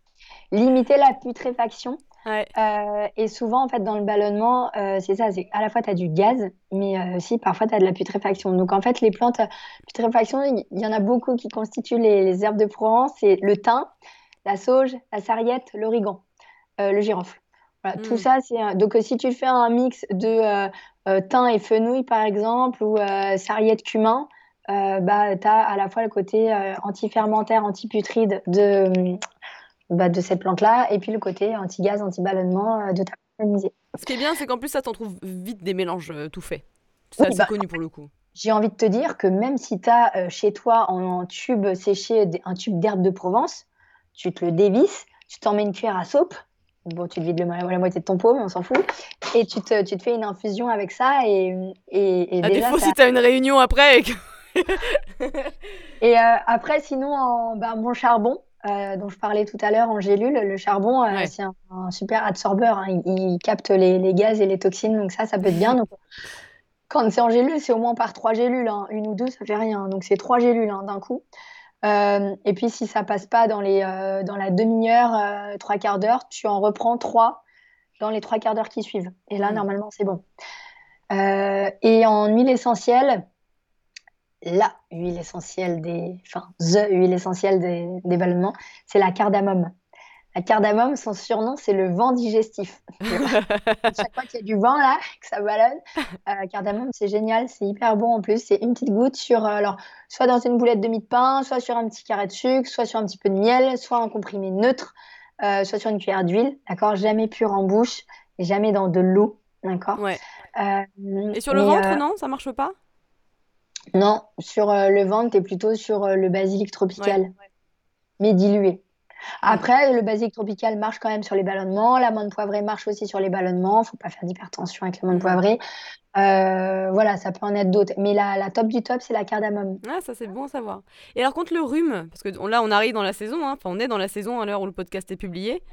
limiter la putréfaction. Euh, et souvent, en fait, dans le ballonnement, euh, c'est ça, c'est à la fois tu as du gaz, mais aussi parfois tu as de la putréfaction. Donc, en fait, les plantes putréfaction, il y, en a beaucoup qui constituent les, herbes de Provence c'est le thym, la sauge, la sarriette, l'origan, le girofle. Voilà, Tout hmm. ça, c'est. Donc, si tu fais un mix de thym et fenouil, par exemple, ou sarriette, cumin, bah, tu as à la fois le côté antifermentaire, antiputride de, bah, de cette plante-là, et puis le côté anti-gaz, anti-ballonnement euh, de ta plante Ce qui est bien, c'est qu'en plus, ça t'en trouve vite des mélanges euh, tout faits. C'est assez bah, connu pour le coup. J'ai envie de te dire que même si tu as euh, chez toi en, tube séché un tube d'herbe de Provence, tu te le dévisses, tu t'en mets une cuillère à soupe, bon, tu te vides le, la moitié de ton pot, mais on s'en fout, et tu te, tu te, fais une infusion avec ça. Et, et, et à défaut, si tu as une réunion après. et après, sinon, en, bah, mon charbon, euh, dont je parlais tout à l'heure en gélule, le charbon, euh, c'est un, super absorbeur. Hein. Il, capte les, gaz et les toxines, donc ça, ça peut être bien. Donc, quand c'est en gélule, c'est au moins par trois gélules. Hein. Une ou deux, ça fait rien. Donc, c'est trois gélules hein, d'un coup. Euh, et puis, si ça passe pas dans, les, dans la demi-heure, trois quarts d'heure, tu en reprends trois dans les trois quarts d'heure qui suivent. Et là, mmh. normalement, c'est bon. et en huile essentielle, la huile essentielle des, enfin, the huile essentielle des, des ballonnements, c'est la cardamome. La cardamome, son surnom, c'est le vent digestif. Chaque fois qu'il y a du vent là, que ça ballonne, euh, cardamome, c'est génial, c'est hyper bon en plus. C'est une petite goutte sur, euh, alors, soit dans une boulette de mie de pain, soit sur un petit carré de sucre, soit sur un petit peu de miel, soit en comprimé neutre, euh, soit sur une cuillère d'huile, d'accord? Jamais pur en bouche, et jamais dans de l'eau, d'accord? Ouais. Et sur le ventre, non? Ça marche pas? Non, sur euh, le ventre, tu es plutôt sur euh, le basilic tropical, mais dilué. Après, le basilic tropical marche quand même sur les ballonnements. La menthe poivrée marche aussi sur les ballonnements. Il faut pas faire d'hypertension avec la menthe poivrée. Euh, voilà, ça peut en être d'autres. Mais la, la, top du top, c'est la cardamome. Ah, ça c'est bon à savoir. Et alors contre le rhume, parce que là on arrive dans la saison, hein. enfin on est dans la saison à l'heure où le podcast est publié.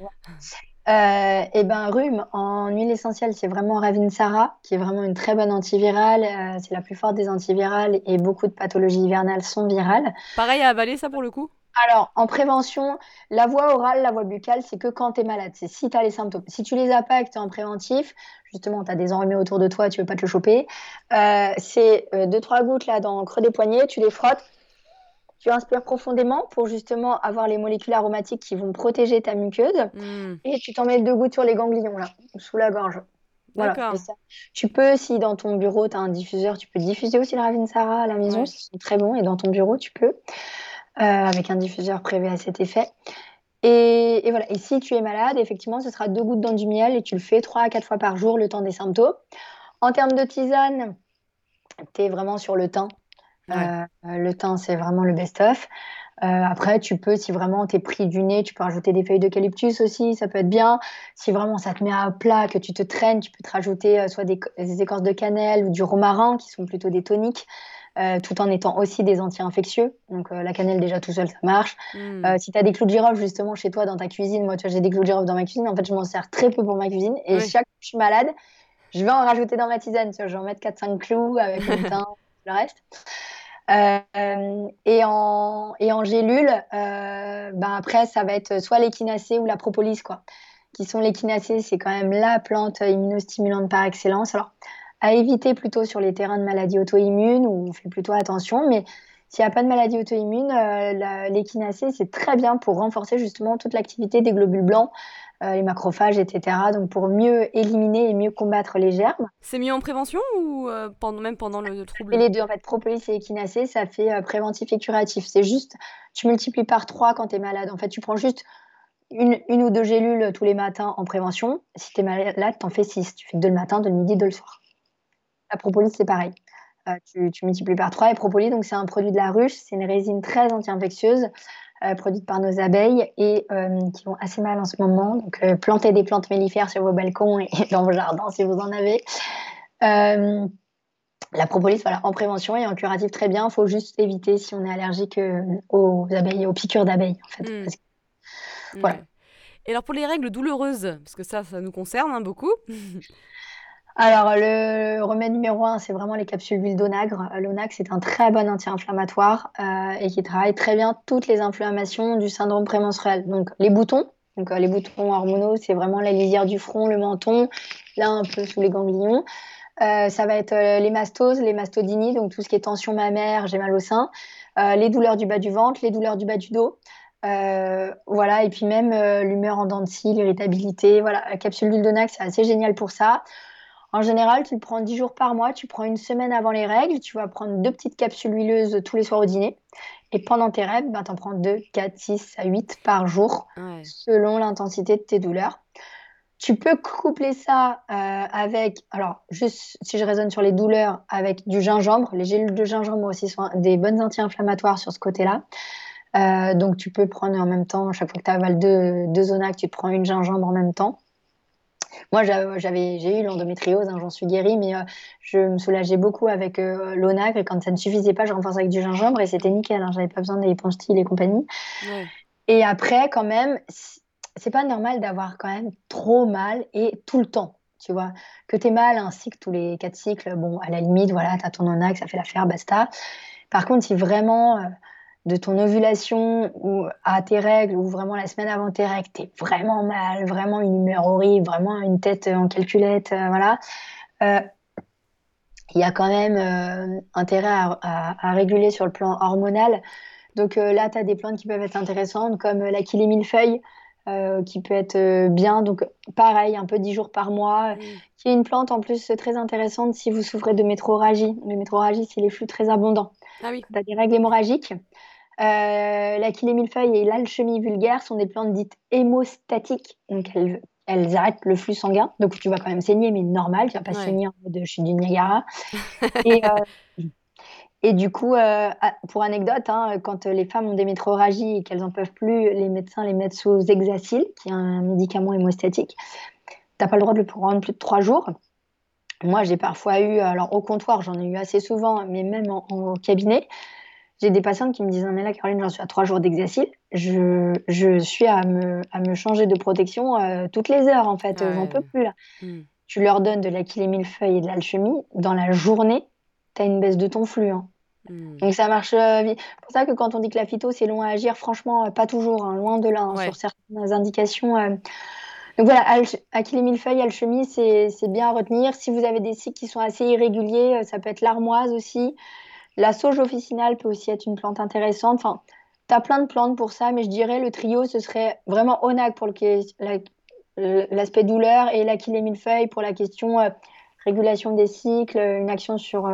Euh, et ben rhume en huile essentielle, c'est vraiment Ravinsara, qui est vraiment une très bonne antivirale. Euh, c'est la plus forte des antivirales et beaucoup de pathologies hivernales sont virales. Pareil à avaler ça pour le coup? Alors, en prévention, la voie orale, la voie buccale, c'est que quand tu es malade. C'est si tu as les symptômes. Si tu les as pas et que tu es en préventif, justement, tu as des enrhumés autour de toi, tu veux pas te le choper, euh, c'est euh, deux, trois gouttes là dans le creux des poignets, tu les frottes, tu inspires profondément pour justement avoir les molécules aromatiques qui vont protéger ta muqueuse. Hmm. Et tu t'en mets deux gouttes sur les ganglions, là, sous la gorge. Voilà. Tu peux, si dans ton bureau, tu as un diffuseur, tu peux diffuser aussi le Ravinsara à la maison, c'est très bon. Et dans ton bureau, tu peux, euh, avec un diffuseur prévu à cet effet. Et, et, voilà. Et si tu es malade, effectivement, ce sera deux gouttes dans du miel et tu le fais trois à quatre fois par jour le temps des symptômes. En termes de tisane, tu es vraiment sur le thym. Euh, le thym, c'est vraiment le best-of. Euh, après, tu peux, si vraiment tu es pris du nez, tu peux rajouter des feuilles d'eucalyptus aussi, ça peut être bien. Si vraiment ça te met à plat, que tu te traînes, tu peux te rajouter euh, soit des, écorces de cannelle ou du romarin, qui sont plutôt des toniques. Tout en étant aussi des anti-infectieux. Donc la cannelle déjà tout seul, ça marche. Hmm. si tu as des clous de girofle justement chez toi dans ta cuisine, moi tu vois, j'ai des clous de girofle dans ma cuisine, en fait je m'en sers très peu pour ma cuisine. Et chaque fois que je suis malade, je vais en rajouter dans ma tisane. Tu vois, je vais en mettre 4-5 clous avec le thym, le reste. Euh, et, en, et en gélule, euh, ben après, ça va être soit l'échinacée ou la propolis, quoi. Qui sont l'échinacée, c'est quand même la plante immunostimulante par excellence. Alors, à éviter plutôt sur les terrains de maladies auto-immunes où on fait plutôt attention, mais s'il n'y a pas de maladie auto-immune, euh, l'échinacée, c'est très bien pour renforcer justement toute l'activité des globules blancs, euh, les macrophages, etc. Donc pour mieux éliminer et mieux combattre les germes. C'est mieux en prévention ou euh, pendant, même pendant le, trouble? Et Les deux, en fait, propolis et échinacée, ça fait euh, préventif et curatif. C'est juste, tu multiplies par trois quand tu es malade. En fait, tu prends juste une, une, ou deux gélules tous les matins en prévention. Si tu es malade, tu en fais six. Tu fais deux le matin, deux le midi, deux le soir. La propolis, c'est pareil. tu, tu, multiplies par trois. Et propolis, donc c'est un produit de la ruche. C'est une résine très anti-infectieuse. Euh, produites par nos abeilles et euh, qui vont assez mal en ce moment. Donc, euh, plantez des plantes mellifères sur vos balcons et dans vos jardins si vous en avez. la propolis, voilà, en prévention et en curatif, très bien. Il faut juste éviter si on est allergique aux abeilles, aux piqûres d'abeilles, en fait. Hmm. Voilà. Et alors pour les règles douloureuses, parce que ça, ça nous concerne hein, beaucoup. Alors, le remède numéro un, c'est vraiment les capsules d'huile d'onagre. L'onagre, c'est un très bon anti-inflammatoire euh, et qui travaille très bien toutes les inflammations du syndrome prémenstruel. Donc, les boutons, donc euh, les boutons hormonaux, c'est vraiment la lisière du front, le menton, là un peu sous les ganglions. Euh, ça va être les mastoses, les mastodinies, donc tout ce qui est tension mammaire, j'ai mal au sein, les douleurs du bas du ventre, les douleurs du bas du dos. voilà, et puis même l'humeur en dents de scie, l'irritabilité. Voilà, la capsule d'huile d'onagre, c'est assez génial pour ça. En général, tu le prends 10 jours par mois, tu prends une semaine avant les règles, tu vas prendre deux petites capsules huileuses tous les soirs au dîner. Et pendant tes règles, ben, tu en prends 2, 4, 6 à 8 par jour, selon l'intensité de tes douleurs. Tu peux coupler ça euh, avec, alors juste si je raisonne sur les douleurs, avec du gingembre. Les gélules de gingembre aussi sont des bonnes anti-inflammatoires sur ce côté-là. Euh, donc tu peux prendre en même temps, chaque fois que tu avales deux, deux tu te prends une gingembre en même temps. Moi, j'avais, j'ai eu l'endométriose, hein, j'en suis guérie, mais euh, je me soulageais beaucoup avec euh, l'onagre et quand ça ne suffisait pas, je renforçais avec du gingembre et c'était nickel. Hein, j'avais pas besoin des style et compagnie. Et après, quand même, c'est pas normal d'avoir quand même trop mal et tout le temps. Tu vois, que tu es mal un cycle tous les quatre cycles, bon, à la limite, voilà, tu as ton onagre, ça fait l'affaire, basta. Par contre, si vraiment euh, de ton ovulation ou à tes règles ou vraiment la semaine avant tes règles, t'es vraiment mal, vraiment une humeur horrible, vraiment une tête en calculette, euh, voilà. Euh, il y a quand même euh, intérêt à, réguler sur le plan hormonal. Donc là, tu as des plantes qui peuvent être intéressantes comme l'achillée millefeuille, qui peut être bien. Donc pareil, un peu 10 jours par mois, qui est une plante en plus très intéressante si vous souffrez de métroragie. Le métroragie, c'est les flux très abondants. Ah oui. Tu as des règles hémorragiques. Euh, la millefeuille et l'alchimie vulgaire sont des plantes dites hémostatiques, donc elles, elles, arrêtent le flux sanguin. Donc tu vas quand même saigner, mais normal, tu vas pas saigner en mode je suis du Niagara. et, euh, et, du coup, euh, pour anecdote, hein, quand les femmes ont des métroragies et qu'elles en peuvent plus, les médecins les mettent sous Hexacil, qui est un médicament hémostatique. Tu n'as pas le droit de le prendre plus de trois jours. Moi, j'ai parfois eu, alors au comptoir, j'en ai eu assez souvent, mais même en, en cabinet, j'ai des patientes qui me disent mais là Caroline j'en suis à trois jours d'exercice je, je, suis à me, à me changer de protection euh, toutes les heures en fait j'en peux plus là hmm. tu leur donnes de l'aquilée millefeuille et de l'alchimie dans la journée tu as une baisse de ton flux hein. Hmm. Donc ça marche euh, vite. C'est pour ça que quand on dit que la phyto c'est long à agir, franchement, euh, pas toujours, hein, loin de là, hein, sur certaines indications. Euh. Donc voilà, Achille millefeuille, alchimie, c'est bien à retenir. Si vous avez des cycles qui sont assez irréguliers, ça peut être l'armoise aussi. La sauge officinale peut aussi être une plante intéressante. Enfin, tu as plein de plantes pour ça, mais je dirais le trio, ce serait vraiment Onac pour l'aspect douleur et l'Achille millefeuille pour la question régulation des cycles, une action sur,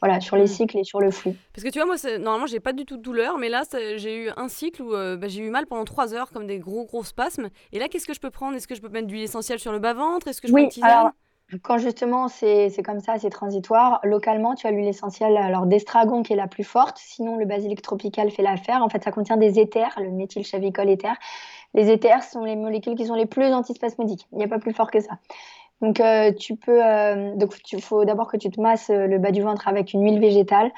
voilà, sur les mm. cycles et sur le flux. Parce que tu vois, moi, normalement, j'ai pas du tout de douleur, mais là, j'ai eu un cycle où euh, bah, j'ai eu mal pendant trois heures, comme des gros, gros spasmes. Et là, qu'est-ce que je peux prendre? Est-ce que je peux mettre de l'huile essentielle sur le bas-ventre? Est-ce que je oui, peux alors, quand justement c'est comme ça, c'est transitoire, localement, tu as l'huile essentielle alors d'estragon qui est la plus forte, sinon le basilic tropical fait l'affaire. En fait, ça contient des éthers, le méthylchavicol éther. Les éthers sont les molécules qui sont les plus antispasmodiques. Il n'y a pas plus fort que ça. Donc, euh, tu peux. Euh, donc, il faut d'abord que tu te masses euh, le bas du ventre avec une huile végétale.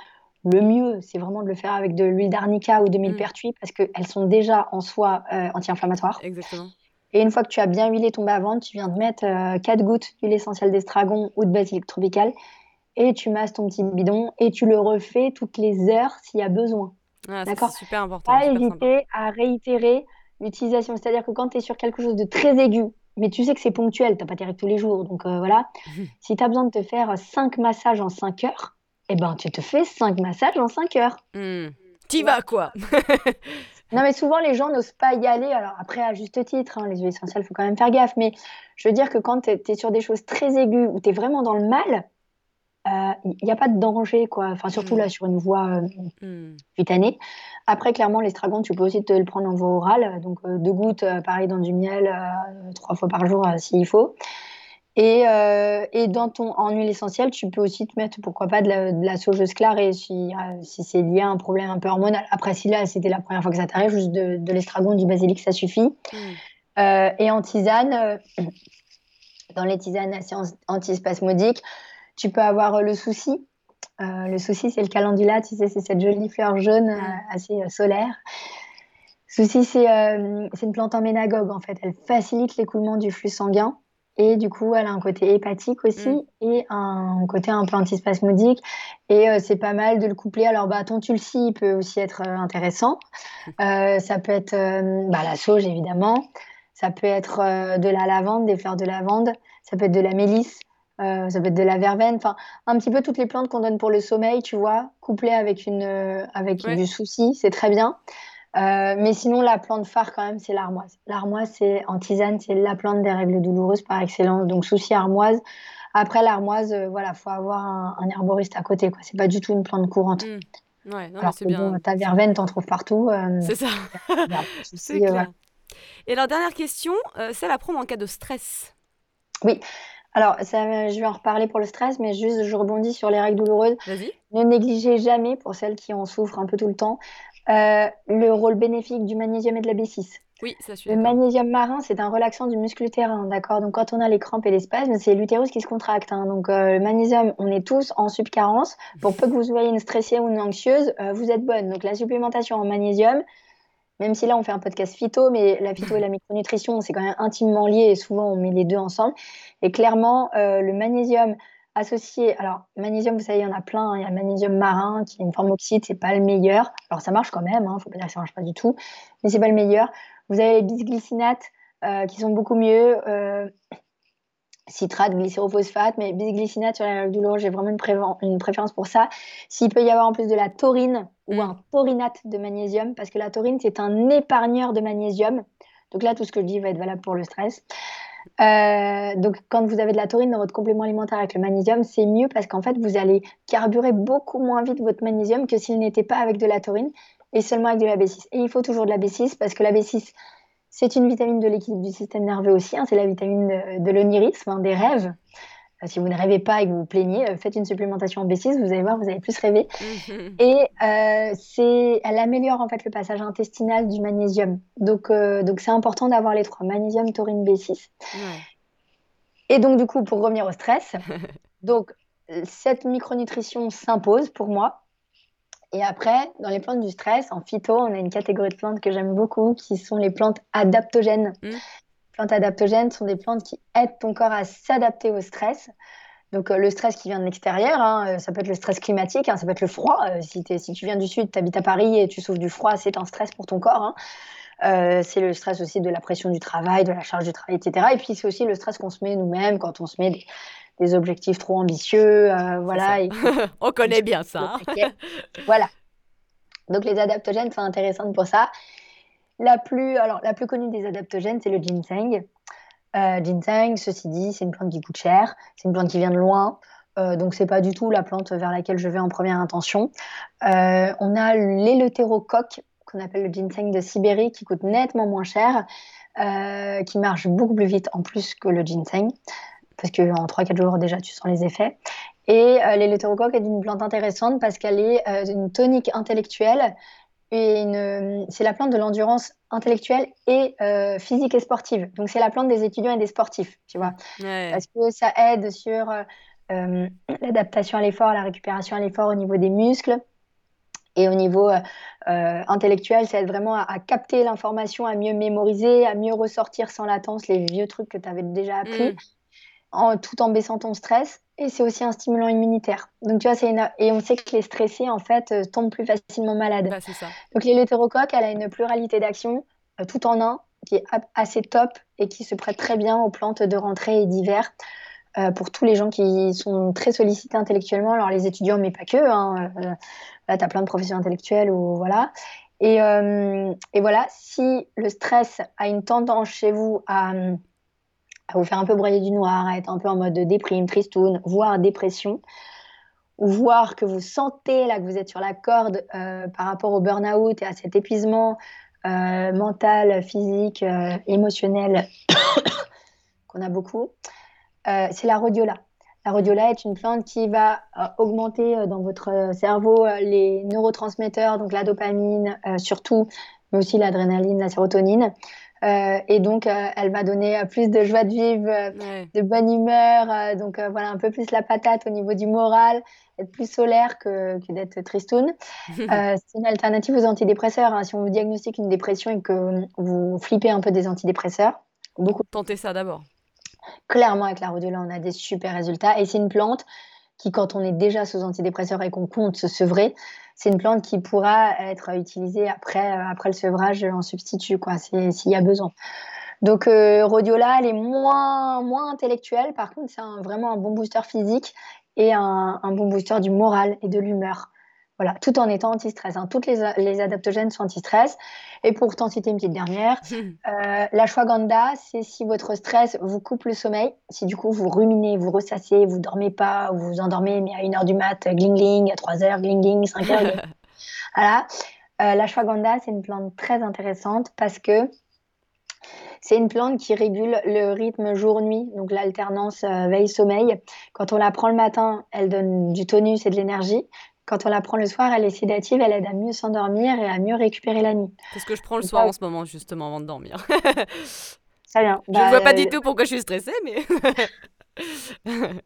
Le mieux, c'est vraiment de le faire avec de l'huile d'arnica ou de millepertuis mm. parce qu'elles sont déjà en soi anti-inflammatoires. Exactement. Et une fois que tu as bien huilé ton bas-ventre, tu viens de mettre 4 gouttes d'huile essentielle d'estragon ou de basilic tropical et tu masses ton petit bidon et tu le refais toutes les heures s'il y a besoin. Ah, D'accord? C'est super important. Pas hésiter à réitérer l'utilisation. C'est-à-dire que quand tu es sur quelque chose de très aigu, mais tu sais que c'est ponctuel, tu n'as pas tes tous les jours. Donc euh, voilà, si tu as besoin de te faire 5 massages en 5 heures, eh ben tu te fais 5 massages en 5 heures. Mmh. T'y vas quoi Non mais souvent les gens n'osent pas y aller. Alors après à juste titre, hein, les huiles essentielles, il faut quand même faire gaffe. Mais je veux dire que quand tu es, sur des choses très aiguës, où tu es vraiment dans le mal, il n'y a pas de danger, quoi. Enfin, surtout là, mm. sur une voie euh, cutanée. Après, clairement, l'estragon, tu peux aussi te le prendre en voie orale. Donc, euh, deux gouttes, euh, pareil, dans du miel, trois fois par jour, s'il faut. Et, et, dans ton, en huile essentielle, tu peux aussi te mettre, pourquoi pas, de la, de la saugeuse clarée si, si c'est lié à un problème un peu hormonal. Après, si là, c'était la première fois que ça t'arrive, juste de, de l'estragon, du basilic, ça suffit. Mm. et en tisane, dans les tisanes assez antispasmodiques, tu peux avoir euh, le souci. Euh, le souci, c'est le calendula, tu sais, c'est cette jolie fleur jaune euh, assez solaire. Souci, c'est une plante emménagogue en fait. Elle facilite l'écoulement du flux sanguin. Et du coup, elle a un côté hépatique aussi mm. et un côté un peu antispasmodique. Et c'est pas mal de le coupler. Alors, bah, ton tulsi peut aussi être intéressant. ça peut être bah, la sauge, évidemment. Ça peut être de la lavande, des fleurs de lavande. Ça peut être de la mélisse. Euh, ça peut être de la verveine, enfin un petit peu toutes les plantes qu'on donne pour le sommeil, tu vois, couplées avec, une, euh, avec du souci, c'est très bien. Euh, mais sinon, la plante phare quand même, c'est l'armoise. L'armoise, c'est en tisane, c'est la plante des règles douloureuses par excellence. Donc souci armoise. Après l'armoise, voilà, faut avoir un, herboriste à côté. C'est pas du tout une plante courante. Mmh. Ouais, non, c'est bien. Bon, ta verveine, t'en trouves partout. c'est ça. c'est clair. Et la dernière question, c'est la prendre en cas de stress. Oui. Alors, ça, je vais en reparler pour le stress, mais juste, je rebondis sur les règles douloureuses. Ne négligez jamais, pour celles qui en souffrent un peu tout le temps, euh, le rôle bénéfique du magnésium et de la B6. Oui, ça suit. Le magnésium marin, c'est un relaxant du muscle utérin, d'accord? Donc, quand on a les crampes et les spasmes, c'est l'utérus qui se contracte. Hein. Donc, euh, le magnésium, on est tous en subcarence. Pour peu que vous soyez une stressée ou une anxieuse, euh, vous êtes bonne. Donc, la supplémentation en magnésium, même si là on fait un podcast phyto, mais la phyto et la micronutrition, c'est quand même intimement lié et souvent on met les deux ensemble. Et clairement, le magnésium associé, alors magnésium, vous savez, il y en a plein, hein. il y a le magnésium marin qui est une forme oxyde, c'est pas le meilleur. Alors ça marche quand même, il hein, faut pas dire que ça marche pas du tout, mais c'est pas le meilleur. Vous avez les bisglycinates euh, qui sont beaucoup mieux. Euh, citrate, glycérophosphate, mais bisglycinate sur la douloureux, j'ai vraiment une, préférence pour ça. S'il peut y avoir en plus de la taurine ou mm. un taurinate de magnésium, parce que la taurine, c'est un épargneur de magnésium. Donc là, tout ce que je dis va être valable pour le stress. Euh, donc, quand vous avez de la taurine dans votre complément alimentaire avec le magnésium, c'est mieux parce qu'en fait, vous allez carburer beaucoup moins vite votre magnésium que s'il n'était pas avec de la taurine et seulement avec de la B6. Et il faut toujours de la B6 parce que la B6, c'est une vitamine de l'équilibre du système nerveux aussi. Hein. c'est la vitamine de, l'onirisme, hein, des rêves. Euh, si vous ne rêvez pas et que vous vous plaignez, euh, faites une supplémentation en B6, vous allez voir, vous allez plus rêver. Et euh, c'est, elle améliore en fait le passage intestinal du magnésium. Donc, donc c'est important d'avoir les trois magnésium, taurine, B6. Et donc du coup, pour revenir au stress, donc cette micronutrition s'impose pour moi. Et après, dans les plantes du stress, en phyto, on a une catégorie de plantes que j'aime beaucoup qui sont les plantes adaptogènes. Mmh. Plantes adaptogènes sont des plantes qui aident ton corps à s'adapter au stress. Donc le stress qui vient de l'extérieur, hein, ça peut être le stress climatique, hein, ça peut être le froid. si, si, tu viens du sud, tu habites à Paris et tu souffres du froid, c'est un stress pour ton corps. Hein. c'est le stress aussi de la pression du travail, de la charge du travail, etc. Et puis c'est aussi le stress qu'on se met nous-mêmes quand on se met des, des objectifs trop ambitieux. voilà. on connaît bien ça. voilà. Donc les adaptogènes sont intéressantes pour ça. La plus, alors, la plus connue des adaptogènes, c'est le ginseng. Euh, ginseng, ceci dit, c'est une plante qui coûte cher, c'est une plante qui vient de loin, euh, donc c'est pas du tout la plante vers laquelle je vais en première intention. Euh, on a l'éleutérocoque, qu'on appelle le ginseng de Sibérie, qui coûte nettement moins cher, euh, qui marche beaucoup plus vite en plus que le ginseng, parce qu'en 3-4 jours déjà tu sens les effets. Et l'éleutérocoque est une plante intéressante parce qu'elle est une tonique intellectuelle c'est la plante de l'endurance intellectuelle et euh, physique et sportive. Donc c'est la plante des étudiants et des sportifs, tu vois. Parce que ça aide sur euh, euh, l'adaptation à l'effort, la récupération à l'effort au niveau des muscles. Et au niveau intellectuel, ça aide vraiment à, capter l'information, à mieux mémoriser, à mieux ressortir sans latence les vieux trucs que tu avais déjà appris, mm. en, tout en baissant ton stress. Et c'est aussi un stimulant immunitaire. Donc, tu vois, c'est et on sait que les stressés, en fait, euh, tombent plus facilement malades. Bah, ça. Donc, l'éleutérocoque, elle a une pluralité d'actions, euh, tout en un, qui est assez top et qui se prête très bien aux plantes de rentrée et d'hiver. Euh, pour tous les gens qui sont très sollicités intellectuellement, alors les étudiants, mais pas que. Hein, là, tu as plein de professions intellectuelles ou voilà. Et, et, voilà, si le stress a une tendance chez vous à à vous faire un peu broyer du noir, à être un peu en mode déprime, tristoun, voire dépression, ou voir que vous sentez là que vous êtes sur la corde euh, par rapport au burn-out et à cet épuisement euh, mental, physique, euh, émotionnel qu'on a beaucoup, c'est la rhodiola. La rhodiola est une plante qui va augmenter dans votre cerveau les neurotransmetteurs, donc la dopamine surtout, mais aussi l'adrénaline, la sérotonine. Euh, et donc, euh, elle va donner euh, plus de joie de vivre, de bonne humeur. donc, voilà, un peu plus la patate au niveau du moral, être plus solaire que, que d'être tristoun. c'est une alternative aux antidépresseurs. Hein. Si on vous diagnostique une dépression et que vous flippez un peu des antidépresseurs, beaucoup. Tentez ça d'abord. Clairement, avec la rhodiola, on a des super résultats. Et c'est une plante qui, quand on est déjà sous antidépresseurs et qu'on compte se sevrer, c'est une plante qui pourra être utilisée après, euh, le sevrage en substitut, quoi, s'il y a besoin. Donc, euh, Rhodiola, elle est moins, moins intellectuelle. Par contre, c'est vraiment un bon booster physique et un, un, bon booster du moral et de l'humeur. Voilà, tout en étant anti-stress. Hein. Toutes les, les, adaptogènes sont anti-stress. Et pour t'en citer une petite dernière, euh, la shwaganda, c'est si votre stress vous coupe le sommeil, si du coup vous ruminez, vous ressassez, vous dormez pas, ou vous vous endormez, mais à 1h du mat, gling gling, à 3h, gling gling, 5h. voilà. Euh, la shwaganda, c'est une plante très intéressante parce que c'est une plante qui régule le rythme jour-nuit, donc l'alternance euh, veille-sommeil. Quand on la prend le matin, elle donne du tonus et de l'énergie. Quand on la prend le soir, elle est sédative, elle aide à mieux s'endormir et à mieux récupérer la nuit. C'est ce que je prends le soir en ce moment, justement, avant de dormir. Très bien. Je ne bah, vois pas du tout pourquoi je suis stressée, mais.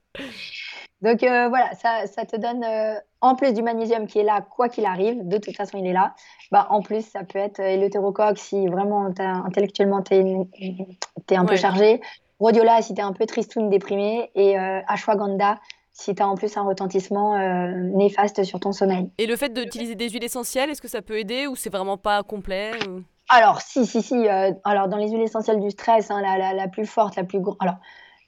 Donc euh, voilà, ça, ça, te donne, euh, en plus du magnésium qui est là, quoi qu'il arrive, de toute façon il est là, bah, en plus ça peut être euh, l'eutérocoque si vraiment intellectuellement tu es, un peu chargé, rhodiola si tu es un peu tristoun, déprimé, et ashwagandha si tu as en plus un retentissement euh, néfaste sur ton sommeil. Et le fait d'utiliser des huiles essentielles, est-ce que ça peut aider ou c'est vraiment pas complet Alors, si, si, si. Euh, alors, dans les huiles essentielles du stress, hein, la, la, plus forte, la plus grande. Alors,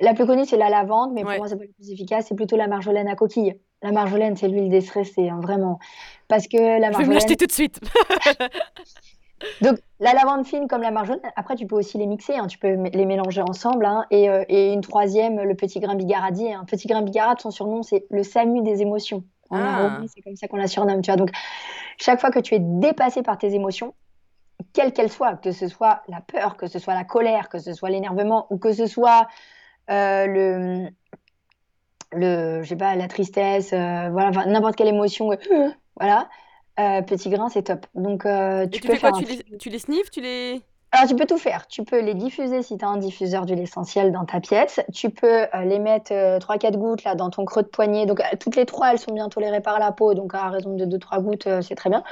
la plus connue, c'est la lavande, mais pour moi, c'est pas la plus efficace. C'est plutôt la marjolaine à coquille. La marjolaine, c'est l'huile déstressée, hein, vraiment. Parce que la marjolaine. Je vais me l'acheter tout de suite. Donc, la lavande fine comme la marjolaine, après, tu peux aussi les mixer, hein, tu peux les mélanger ensemble. Hein, euh, et, une troisième, le petit grain bigaradier. Un petit grain bigarade, son surnom, c'est le SAMU des émotions. Ah. c'est comme ça qu'on la surnomme. Tu vois. Donc, chaque fois que tu es dépassé par tes émotions, quelles qu'elles soient, que ce soit la peur, que ce soit la colère, que ce soit l'énervement, ou que ce soit euh, le, le, je sais pas, la tristesse, euh, voilà, n'importe quelle émotion, voilà euh, petit grain, c'est top. Donc, euh, tu, peux faire tu, les, tu les sniffes tu les... Alors, tu peux tout faire. Tu peux les diffuser si tu as un diffuseur d'huile essentielle dans ta pièce. Tu peux euh, les mettre 3-4 gouttes là, dans ton creux de poignet. Donc, toutes les trois, elles sont bien tolérées par la peau. Donc, à raison de 2-3 gouttes, c'est très bien.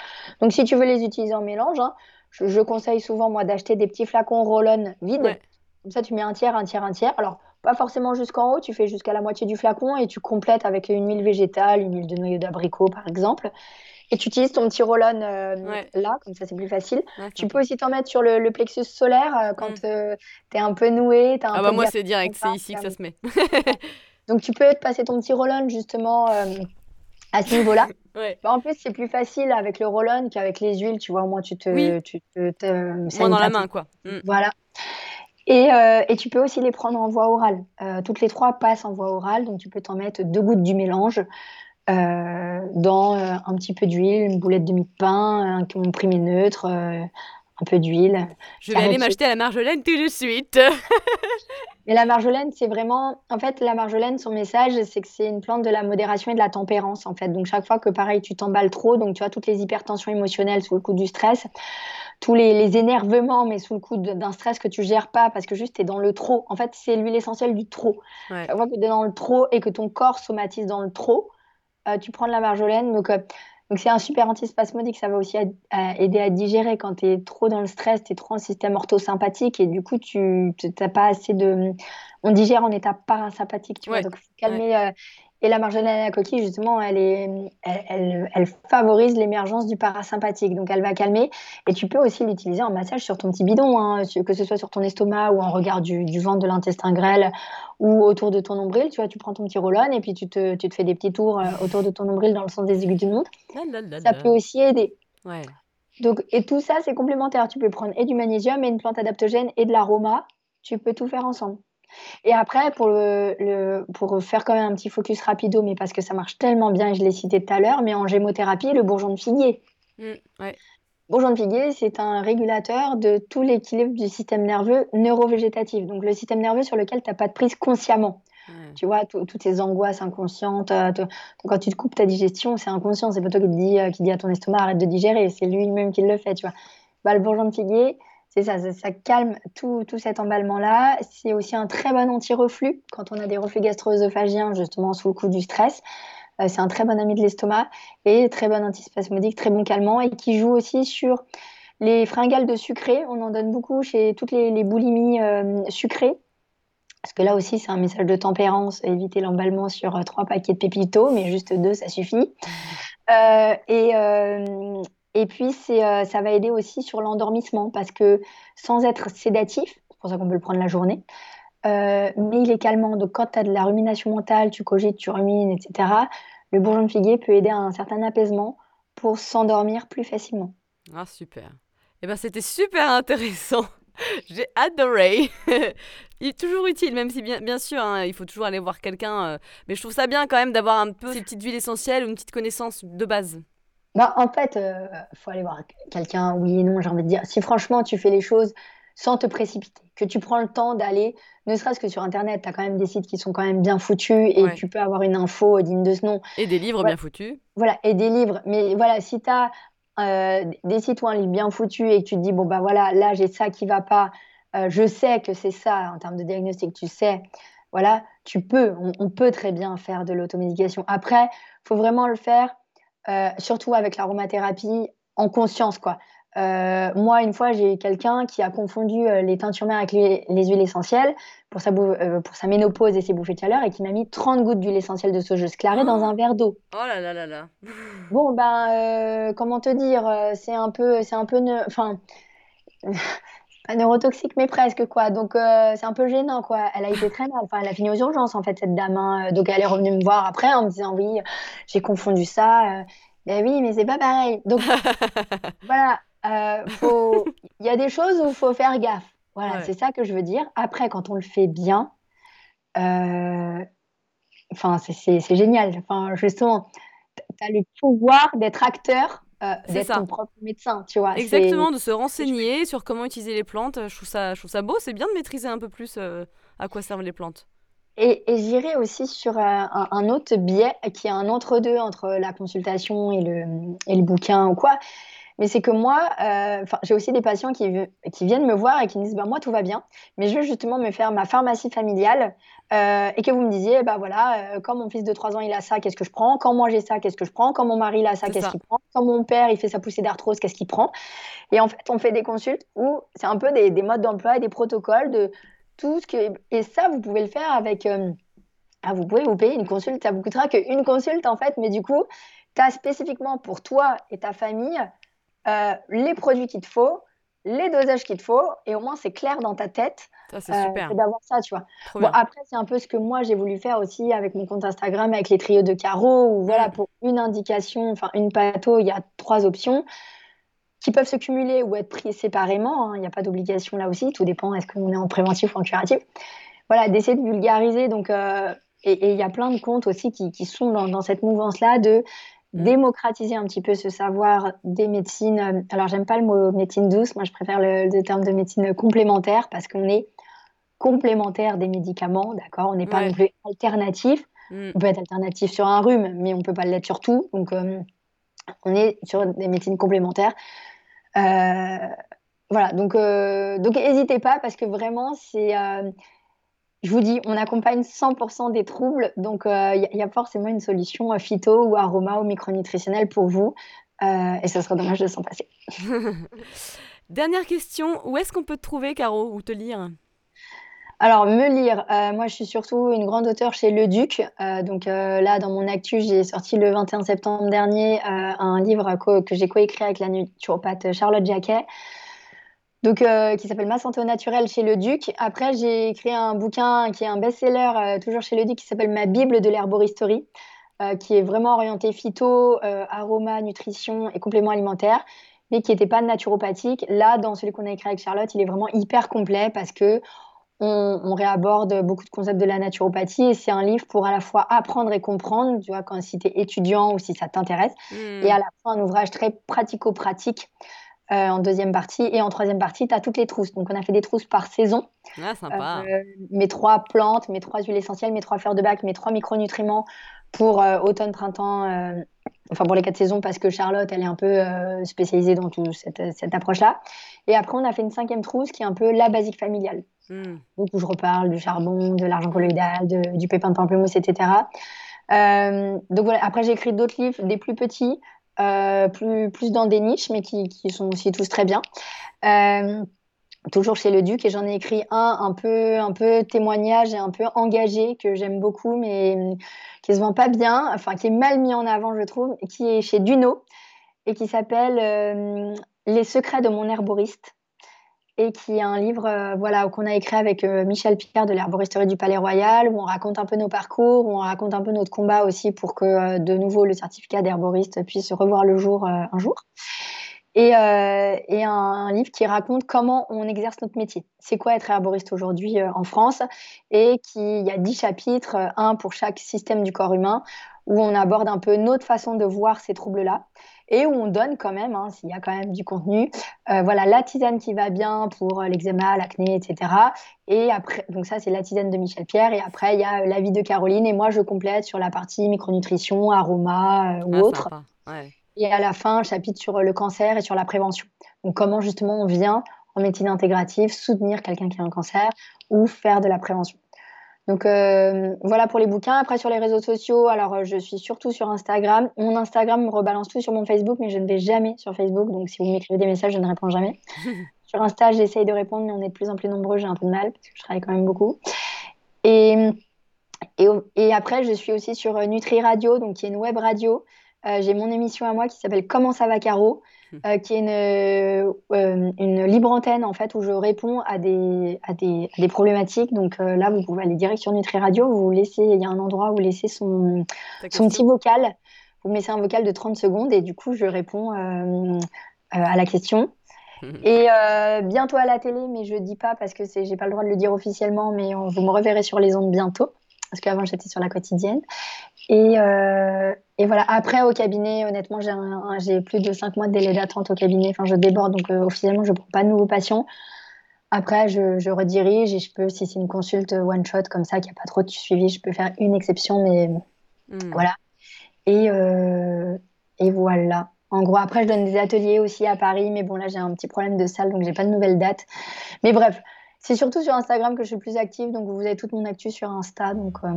Donc, si tu veux les utiliser en mélange, hein, je, conseille souvent, moi, d'acheter des petits flacons roll-on vides. Comme ça, tu mets un tiers, un tiers, un tiers. Alors, pas forcément jusqu'en haut, tu fais jusqu'à la moitié du flacon et tu complètes avec une huile végétale, une huile de noyau d'abricot par exemple. Et tu utilises ton petit roll-on euh, là, comme ça c'est plus facile. tu peux aussi t'en mettre sur le, plexus solaire euh, quand mm. tu es un peu noué. As un ah bah moi c'est direct, c'est ici que ça se met. Donc tu peux te passer ton petit roll-on justement à ce niveau-là. Bah, en plus, c'est plus facile avec le roll-on qu'avec les huiles, tu vois, au moins tu te... Tu te, moins dans la main, quoi. Mm. Voilà. Et, euh, et, tu peux aussi les prendre en voie orale. Euh, toutes les trois passent en voie orale, donc tu peux t'en mettre deux gouttes du mélange euh, dans un petit peu d'huile, une boulette de mie de pain, un comprimé neutre, un peu d'huile. Je vais aller m'acheter la marjolaine tout de suite. Mais la marjolaine, c'est vraiment. En fait, la marjolaine, son message, c'est que c'est une plante de la modération et de la tempérance, en fait. Donc, chaque fois que, pareil, tu t'emballes trop, donc tu vois, toutes les hypertensions émotionnelles sous le coup du stress, tous les, énervements, mais sous le coup d'un stress que tu gères pas parce que juste tu es dans le trop. En fait, c'est l'huile essentielle du trop. Chaque fois que tu es dans le trop et que ton corps somatise dans le trop, euh, tu prends de la marjolaine. Donc, euh, donc c'est un super antispasmodique, ça va aussi aider à digérer quand tu es trop dans le stress, tu es trop en système orthosympathique et du coup tu n'as pas assez de... On digère en état parasympathique, tu vois, donc il faut calmer... Euh, et la marjolaine à la coquille, justement, elle, est, elle, elle, favorise l'émergence du parasympathique. Donc, elle va calmer. Et tu peux aussi l'utiliser en massage sur ton petit bidon, hein, que ce soit sur ton estomac ou en regard du, du ventre, de l'intestin grêle ou autour de ton nombril. Tu vois, tu prends ton petit roll et puis tu te, tu te, fais des petits tours euh, autour de ton nombril dans le sens des aiguilles d'une montre. Ça peut aussi aider. Ouais. Donc, et tout ça, c'est complémentaire. Tu peux prendre et du magnésium et une plante adaptogène et de l'aroma. Tu peux tout faire ensemble. Et après, pour, le, pour faire quand même un petit focus rapido, mais parce que ça marche tellement bien, et je l'ai cité tout à l'heure, mais en gémothérapie, le bourgeon de figuier. Mmh, bourgeon de figuier, c'est un régulateur de tout l'équilibre du système nerveux neurovégétatif, donc le système nerveux sur lequel tu n'as pas de prise consciemment. Tu vois, toutes ces angoisses inconscientes. Euh, quand tu te coupes ta digestion, c'est inconscient. C'est pas toi qui, te dis, euh, qui dit à ton estomac arrête de digérer. C'est lui-même qui le fait. Tu vois. Bah, le bourgeon de figuier, c'est ça, ça, calme tout, tout cet emballement-là. C'est aussi un très bon anti-reflux quand on a des reflux gastro-œsophagiens, justement sous le coup du stress. Euh, c'est un très bon ami de l'estomac et très bon antispasmodique, très bon calmant et qui joue aussi sur les fringales de sucré. On en donne beaucoup chez toutes les, boulimies euh, sucrées. Parce que là aussi, c'est un message de tempérance, éviter l'emballement sur euh, trois paquets de pépito, mais juste deux, ça suffit. et, et puis, euh, ça va aider aussi sur l'endormissement parce que sans être sédatif, c'est pour ça qu'on peut le prendre la journée, euh, mais il est calmant. Donc, quand tu as de la rumination mentale, tu cogites, tu rumines, etc., le bourgeon de figuier peut aider à un certain apaisement pour s'endormir plus facilement. Ah, super. Eh ben, c'était super intéressant. J'ai adoré. il est toujours utile, même si bien, bien sûr, hein, il faut toujours aller voir quelqu'un. Euh, mais je trouve ça bien quand même d'avoir un peu ces petites huiles essentielles ou une petite connaissance de base. Bah, en fait, il euh, faut aller voir quelqu'un, oui et non, j'ai envie de dire. Si franchement, tu fais les choses sans te précipiter, que tu prends le temps d'aller, ne serait-ce que sur Internet, tu as quand même des sites qui sont quand même bien foutus et tu peux avoir une info digne de ce nom. Et des livres bien foutus. Voilà, et des livres. Mais voilà, si tu as euh, des sites ou un livre bien foutu et que tu te dis, bon, bah voilà, là, j'ai ça qui va pas, euh, je sais que c'est ça en termes de diagnostic, tu sais, voilà, tu peux, on, on peut très bien faire de l'automédication. Après, il faut vraiment le faire euh, surtout avec l'aromathérapie, en conscience, quoi. Euh, moi, une fois, j'ai quelqu'un qui a confondu euh, les teintures mères avec les, huiles essentielles pour sa, pour sa ménopause et ses bouffées de chaleur et qui m'a mis 30 gouttes d'huile essentielle de saugeuse clarée dans un verre d'eau. Oh là là là là. bon, ben, comment te dire, c'est un peu, c'est un peu, enfin, pas neurotoxique, mais presque, quoi. Donc, c'est un peu gênant, quoi. Elle a été très mal. Enfin, elle a fini aux urgences, en fait, cette dame. Hein. Donc, elle est revenue me voir après en me disant, oui, j'ai confondu ça. Ben oui, mais c'est pas pareil. Donc, voilà. Il y a des choses où il faut faire gaffe. Voilà, c'est ça que je veux dire. Après, quand on le fait bien, enfin, c'est génial. Enfin, justement, tu as le pouvoir d'être acteur euh, d'être ton propre médecin, tu vois. Exactement, de se renseigner sur comment utiliser les plantes. Je trouve ça, je trouve ça beau, c'est bien de maîtriser un peu plus euh, à quoi servent les plantes. Et, j'irai aussi sur euh, un, autre biais qui est un entre-deux entre la consultation et le, et le bouquin ou quoi. Mais c'est que moi, euh, j'ai aussi des patients qui, qui, viennent me voir et qui me disent bah, Moi, tout va bien, mais je veux justement me faire ma pharmacie familiale euh, et que vous me disiez bah, voilà, euh, quand mon fils de 3 ans il a ça, qu'est-ce que je prends? Quand moi j'ai ça, qu'est-ce que je prends? Quand mon mari il a ça, qu'est-ce qu'il prend? Quand mon père il fait sa poussée d'arthrose, qu'est-ce qu'il prend? Et en fait, on fait des consultes où c'est un peu des, des modes d'emploi et des protocoles de tout ce que. Et ça, vous pouvez le faire avec. Euh, ah, vous pouvez vous payer une consulte, ça vous coûtera qu'une consulte en fait, mais du coup, tu as spécifiquement pour toi et ta famille euh, les produits qu'il te faut, les dosages qu'il te faut, et au moins c'est clair dans ta tête. Ça, c'est super. D'avoir ça, tu vois. Bon, après, c'est un peu ce que moi j'ai voulu faire aussi avec mon compte Instagram, avec les trios de carreaux, où voilà, mm. pour une indication, enfin une pâteau, il y a trois options qui peuvent se cumuler ou être pris séparément. Hein. Il n'y a pas d'obligation là aussi. Tout dépend est-ce qu'on est en préventif ou en curatif. Voilà, d'essayer de vulgariser. Donc, euh, et il y a plein de comptes aussi qui, qui sont dans, dans cette mouvance-là de. Démocratiser un petit peu ce savoir des médecines. Alors, j'aime pas le mot médecine douce. Moi, je préfère le, le terme de médecine complémentaire parce qu'on est complémentaire des médicaments, d'accord? On n'est pas non plus alternatif. Mm. On peut être alternatif sur un rhume, mais on peut pas l'être sur tout. Donc, euh, on est sur des médecines complémentaires. Euh, voilà, donc euh, donc n'hésitez pas parce que vraiment c'est je vous dis, on accompagne 100% des troubles, donc il y, a forcément une solution phyto ou aroma ou micronutritionnelle pour vous, et ce serait dommage de s'en passer. Dernière question, où est-ce qu'on peut te trouver, Caro, ou te lire? Alors, me lire, euh, moi je suis surtout une grande auteure chez Le Duc. Euh, donc euh, là, dans mon actu, j'ai sorti le 21 septembre dernier un livre que j'ai coécrit avec la naturopathe Charlotte Jacquet. Donc, qui s'appelle Ma santé au naturel chez Le Duc. Après, j'ai écrit un bouquin qui est un best-seller, toujours chez Le Duc, qui s'appelle Ma Bible de l'herboristerie, qui est vraiment orienté phyto, aroma, nutrition et compléments alimentaires mais qui n'était pas naturopathique. Là, dans celui qu'on a écrit avec Charlotte, il est vraiment hyper complet parce que on, réaborde beaucoup de concepts de la naturopathie et c'est un livre pour à la fois apprendre et comprendre, tu vois, quand si tu es étudiant ou si ça t'intéresse, hmm. et à la fois un ouvrage très pratico-pratique euh, en deuxième partie. Et en troisième partie, tu as toutes les trousses. Donc, on a fait des trousses par saison. Ah, sympa. Euh, mes trois plantes, mes trois huiles essentielles, mes trois fleurs de bac, mes trois micronutriments pour euh, automne, printemps, enfin pour les quatre saisons, parce que Charlotte, elle est un peu spécialisée dans toute cette, cette approche-là. Et après, on a fait une cinquième trousse qui est un peu la basique familiale. Hmm. Donc, où je reparle du charbon, de l'argent colloïdal, du pépin de pamplemousse, etc. Donc voilà, après j'ai écrit d'autres livres, des plus petits, euh, plus, dans des niches, mais qui, sont aussi tous très bien. Euh, toujours chez le Duc, et j'en ai écrit un un peu, un peu témoignage et un peu engagé, que j'aime beaucoup, mais qui se vend pas bien, enfin qui est mal mis en avant, je trouve, qui est chez Duno, et qui s'appelle Les secrets de mon herboriste et qui est un livre euh, voilà, qu'on a écrit avec euh, Michel Pierre de l'herboristerie du Palais Royal, où on raconte un peu nos parcours, où on raconte un peu notre combat aussi pour que euh, de nouveau le certificat d'herboriste puisse revoir le jour un jour. Et, un, livre qui raconte comment on exerce notre métier. C'est quoi être herboriste aujourd'hui en France? Et qui, il y a dix chapitres, un pour chaque système du corps humain, où on aborde un peu notre façon de voir ces troubles-là et où on donne quand même, hein, s'il y a quand même du contenu, euh, voilà, la tisane qui va bien pour euh, l'eczéma, l'acné, etc. Et après, donc ça, c'est la tisane de Michel Pierre. Et après, il y a la vie de Caroline. Et moi, je complète sur la partie micronutrition, aroma euh, ou ah, autre. Et à la fin, un chapitre sur le cancer et sur la prévention. Donc, comment justement on vient en médecine intégrative soutenir quelqu'un qui a un cancer ou faire de la prévention. Donc euh, voilà pour les bouquins. Après sur les réseaux sociaux, alors euh, je suis surtout sur Instagram. Mon Instagram me rebalance tout sur mon Facebook, mais je ne vais jamais sur Facebook. Donc si vous m'écrivez des messages, je ne réponds jamais. sur Insta, j'essaye de répondre, mais on est de plus en plus nombreux. J'ai un peu de mal parce que je travaille quand même beaucoup. Et, et, après, je suis aussi sur euh, Nutri Radio, donc qui est une web radio. J'ai mon émission à moi qui s'appelle Comment ça va Caro? Euh, qui est une, euh, une, libre antenne en fait où je réponds à des, à des, des problématiques. Donc euh, là, vous pouvez aller direct sur Nutri Radio, vous laissez, il y a un endroit où vous laissez son, son petit vocal. Vous mettez un vocal de 30 secondes et du coup, je réponds à la question. Et bientôt à la télé, mais je dis pas parce que j'ai pas le droit de le dire officiellement, mais vous me reverrez sur les ondes bientôt parce qu'avant j'étais sur la quotidienne. Et, euh, et, voilà, après au cabinet, honnêtement, j'ai plus de 5 mois de délai d'attente au cabinet. Enfin, je déborde, donc euh, officiellement, je ne prends pas de nouveaux patients. Après, je, je, redirige et je peux, si c'est une consulte one-shot comme ça, qui n'y a pas trop de suivi, je peux faire une exception, mais hmm. voilà. Et, euh, et voilà. En gros, après, je donne des ateliers aussi à Paris, mais bon, là, j'ai un petit problème de salle, donc j'ai pas de nouvelles dates. Mais bref, c'est surtout sur Instagram que je suis plus active, donc vous avez toute mon actu sur Insta. Donc euh,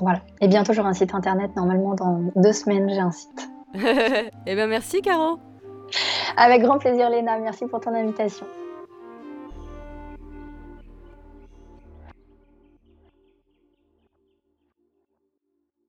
voilà. Et bientôt j'aurai un site internet. Normalement dans deux semaines j'ai un site. eh bien merci Caro. Avec grand plaisir Léna. Merci pour ton invitation.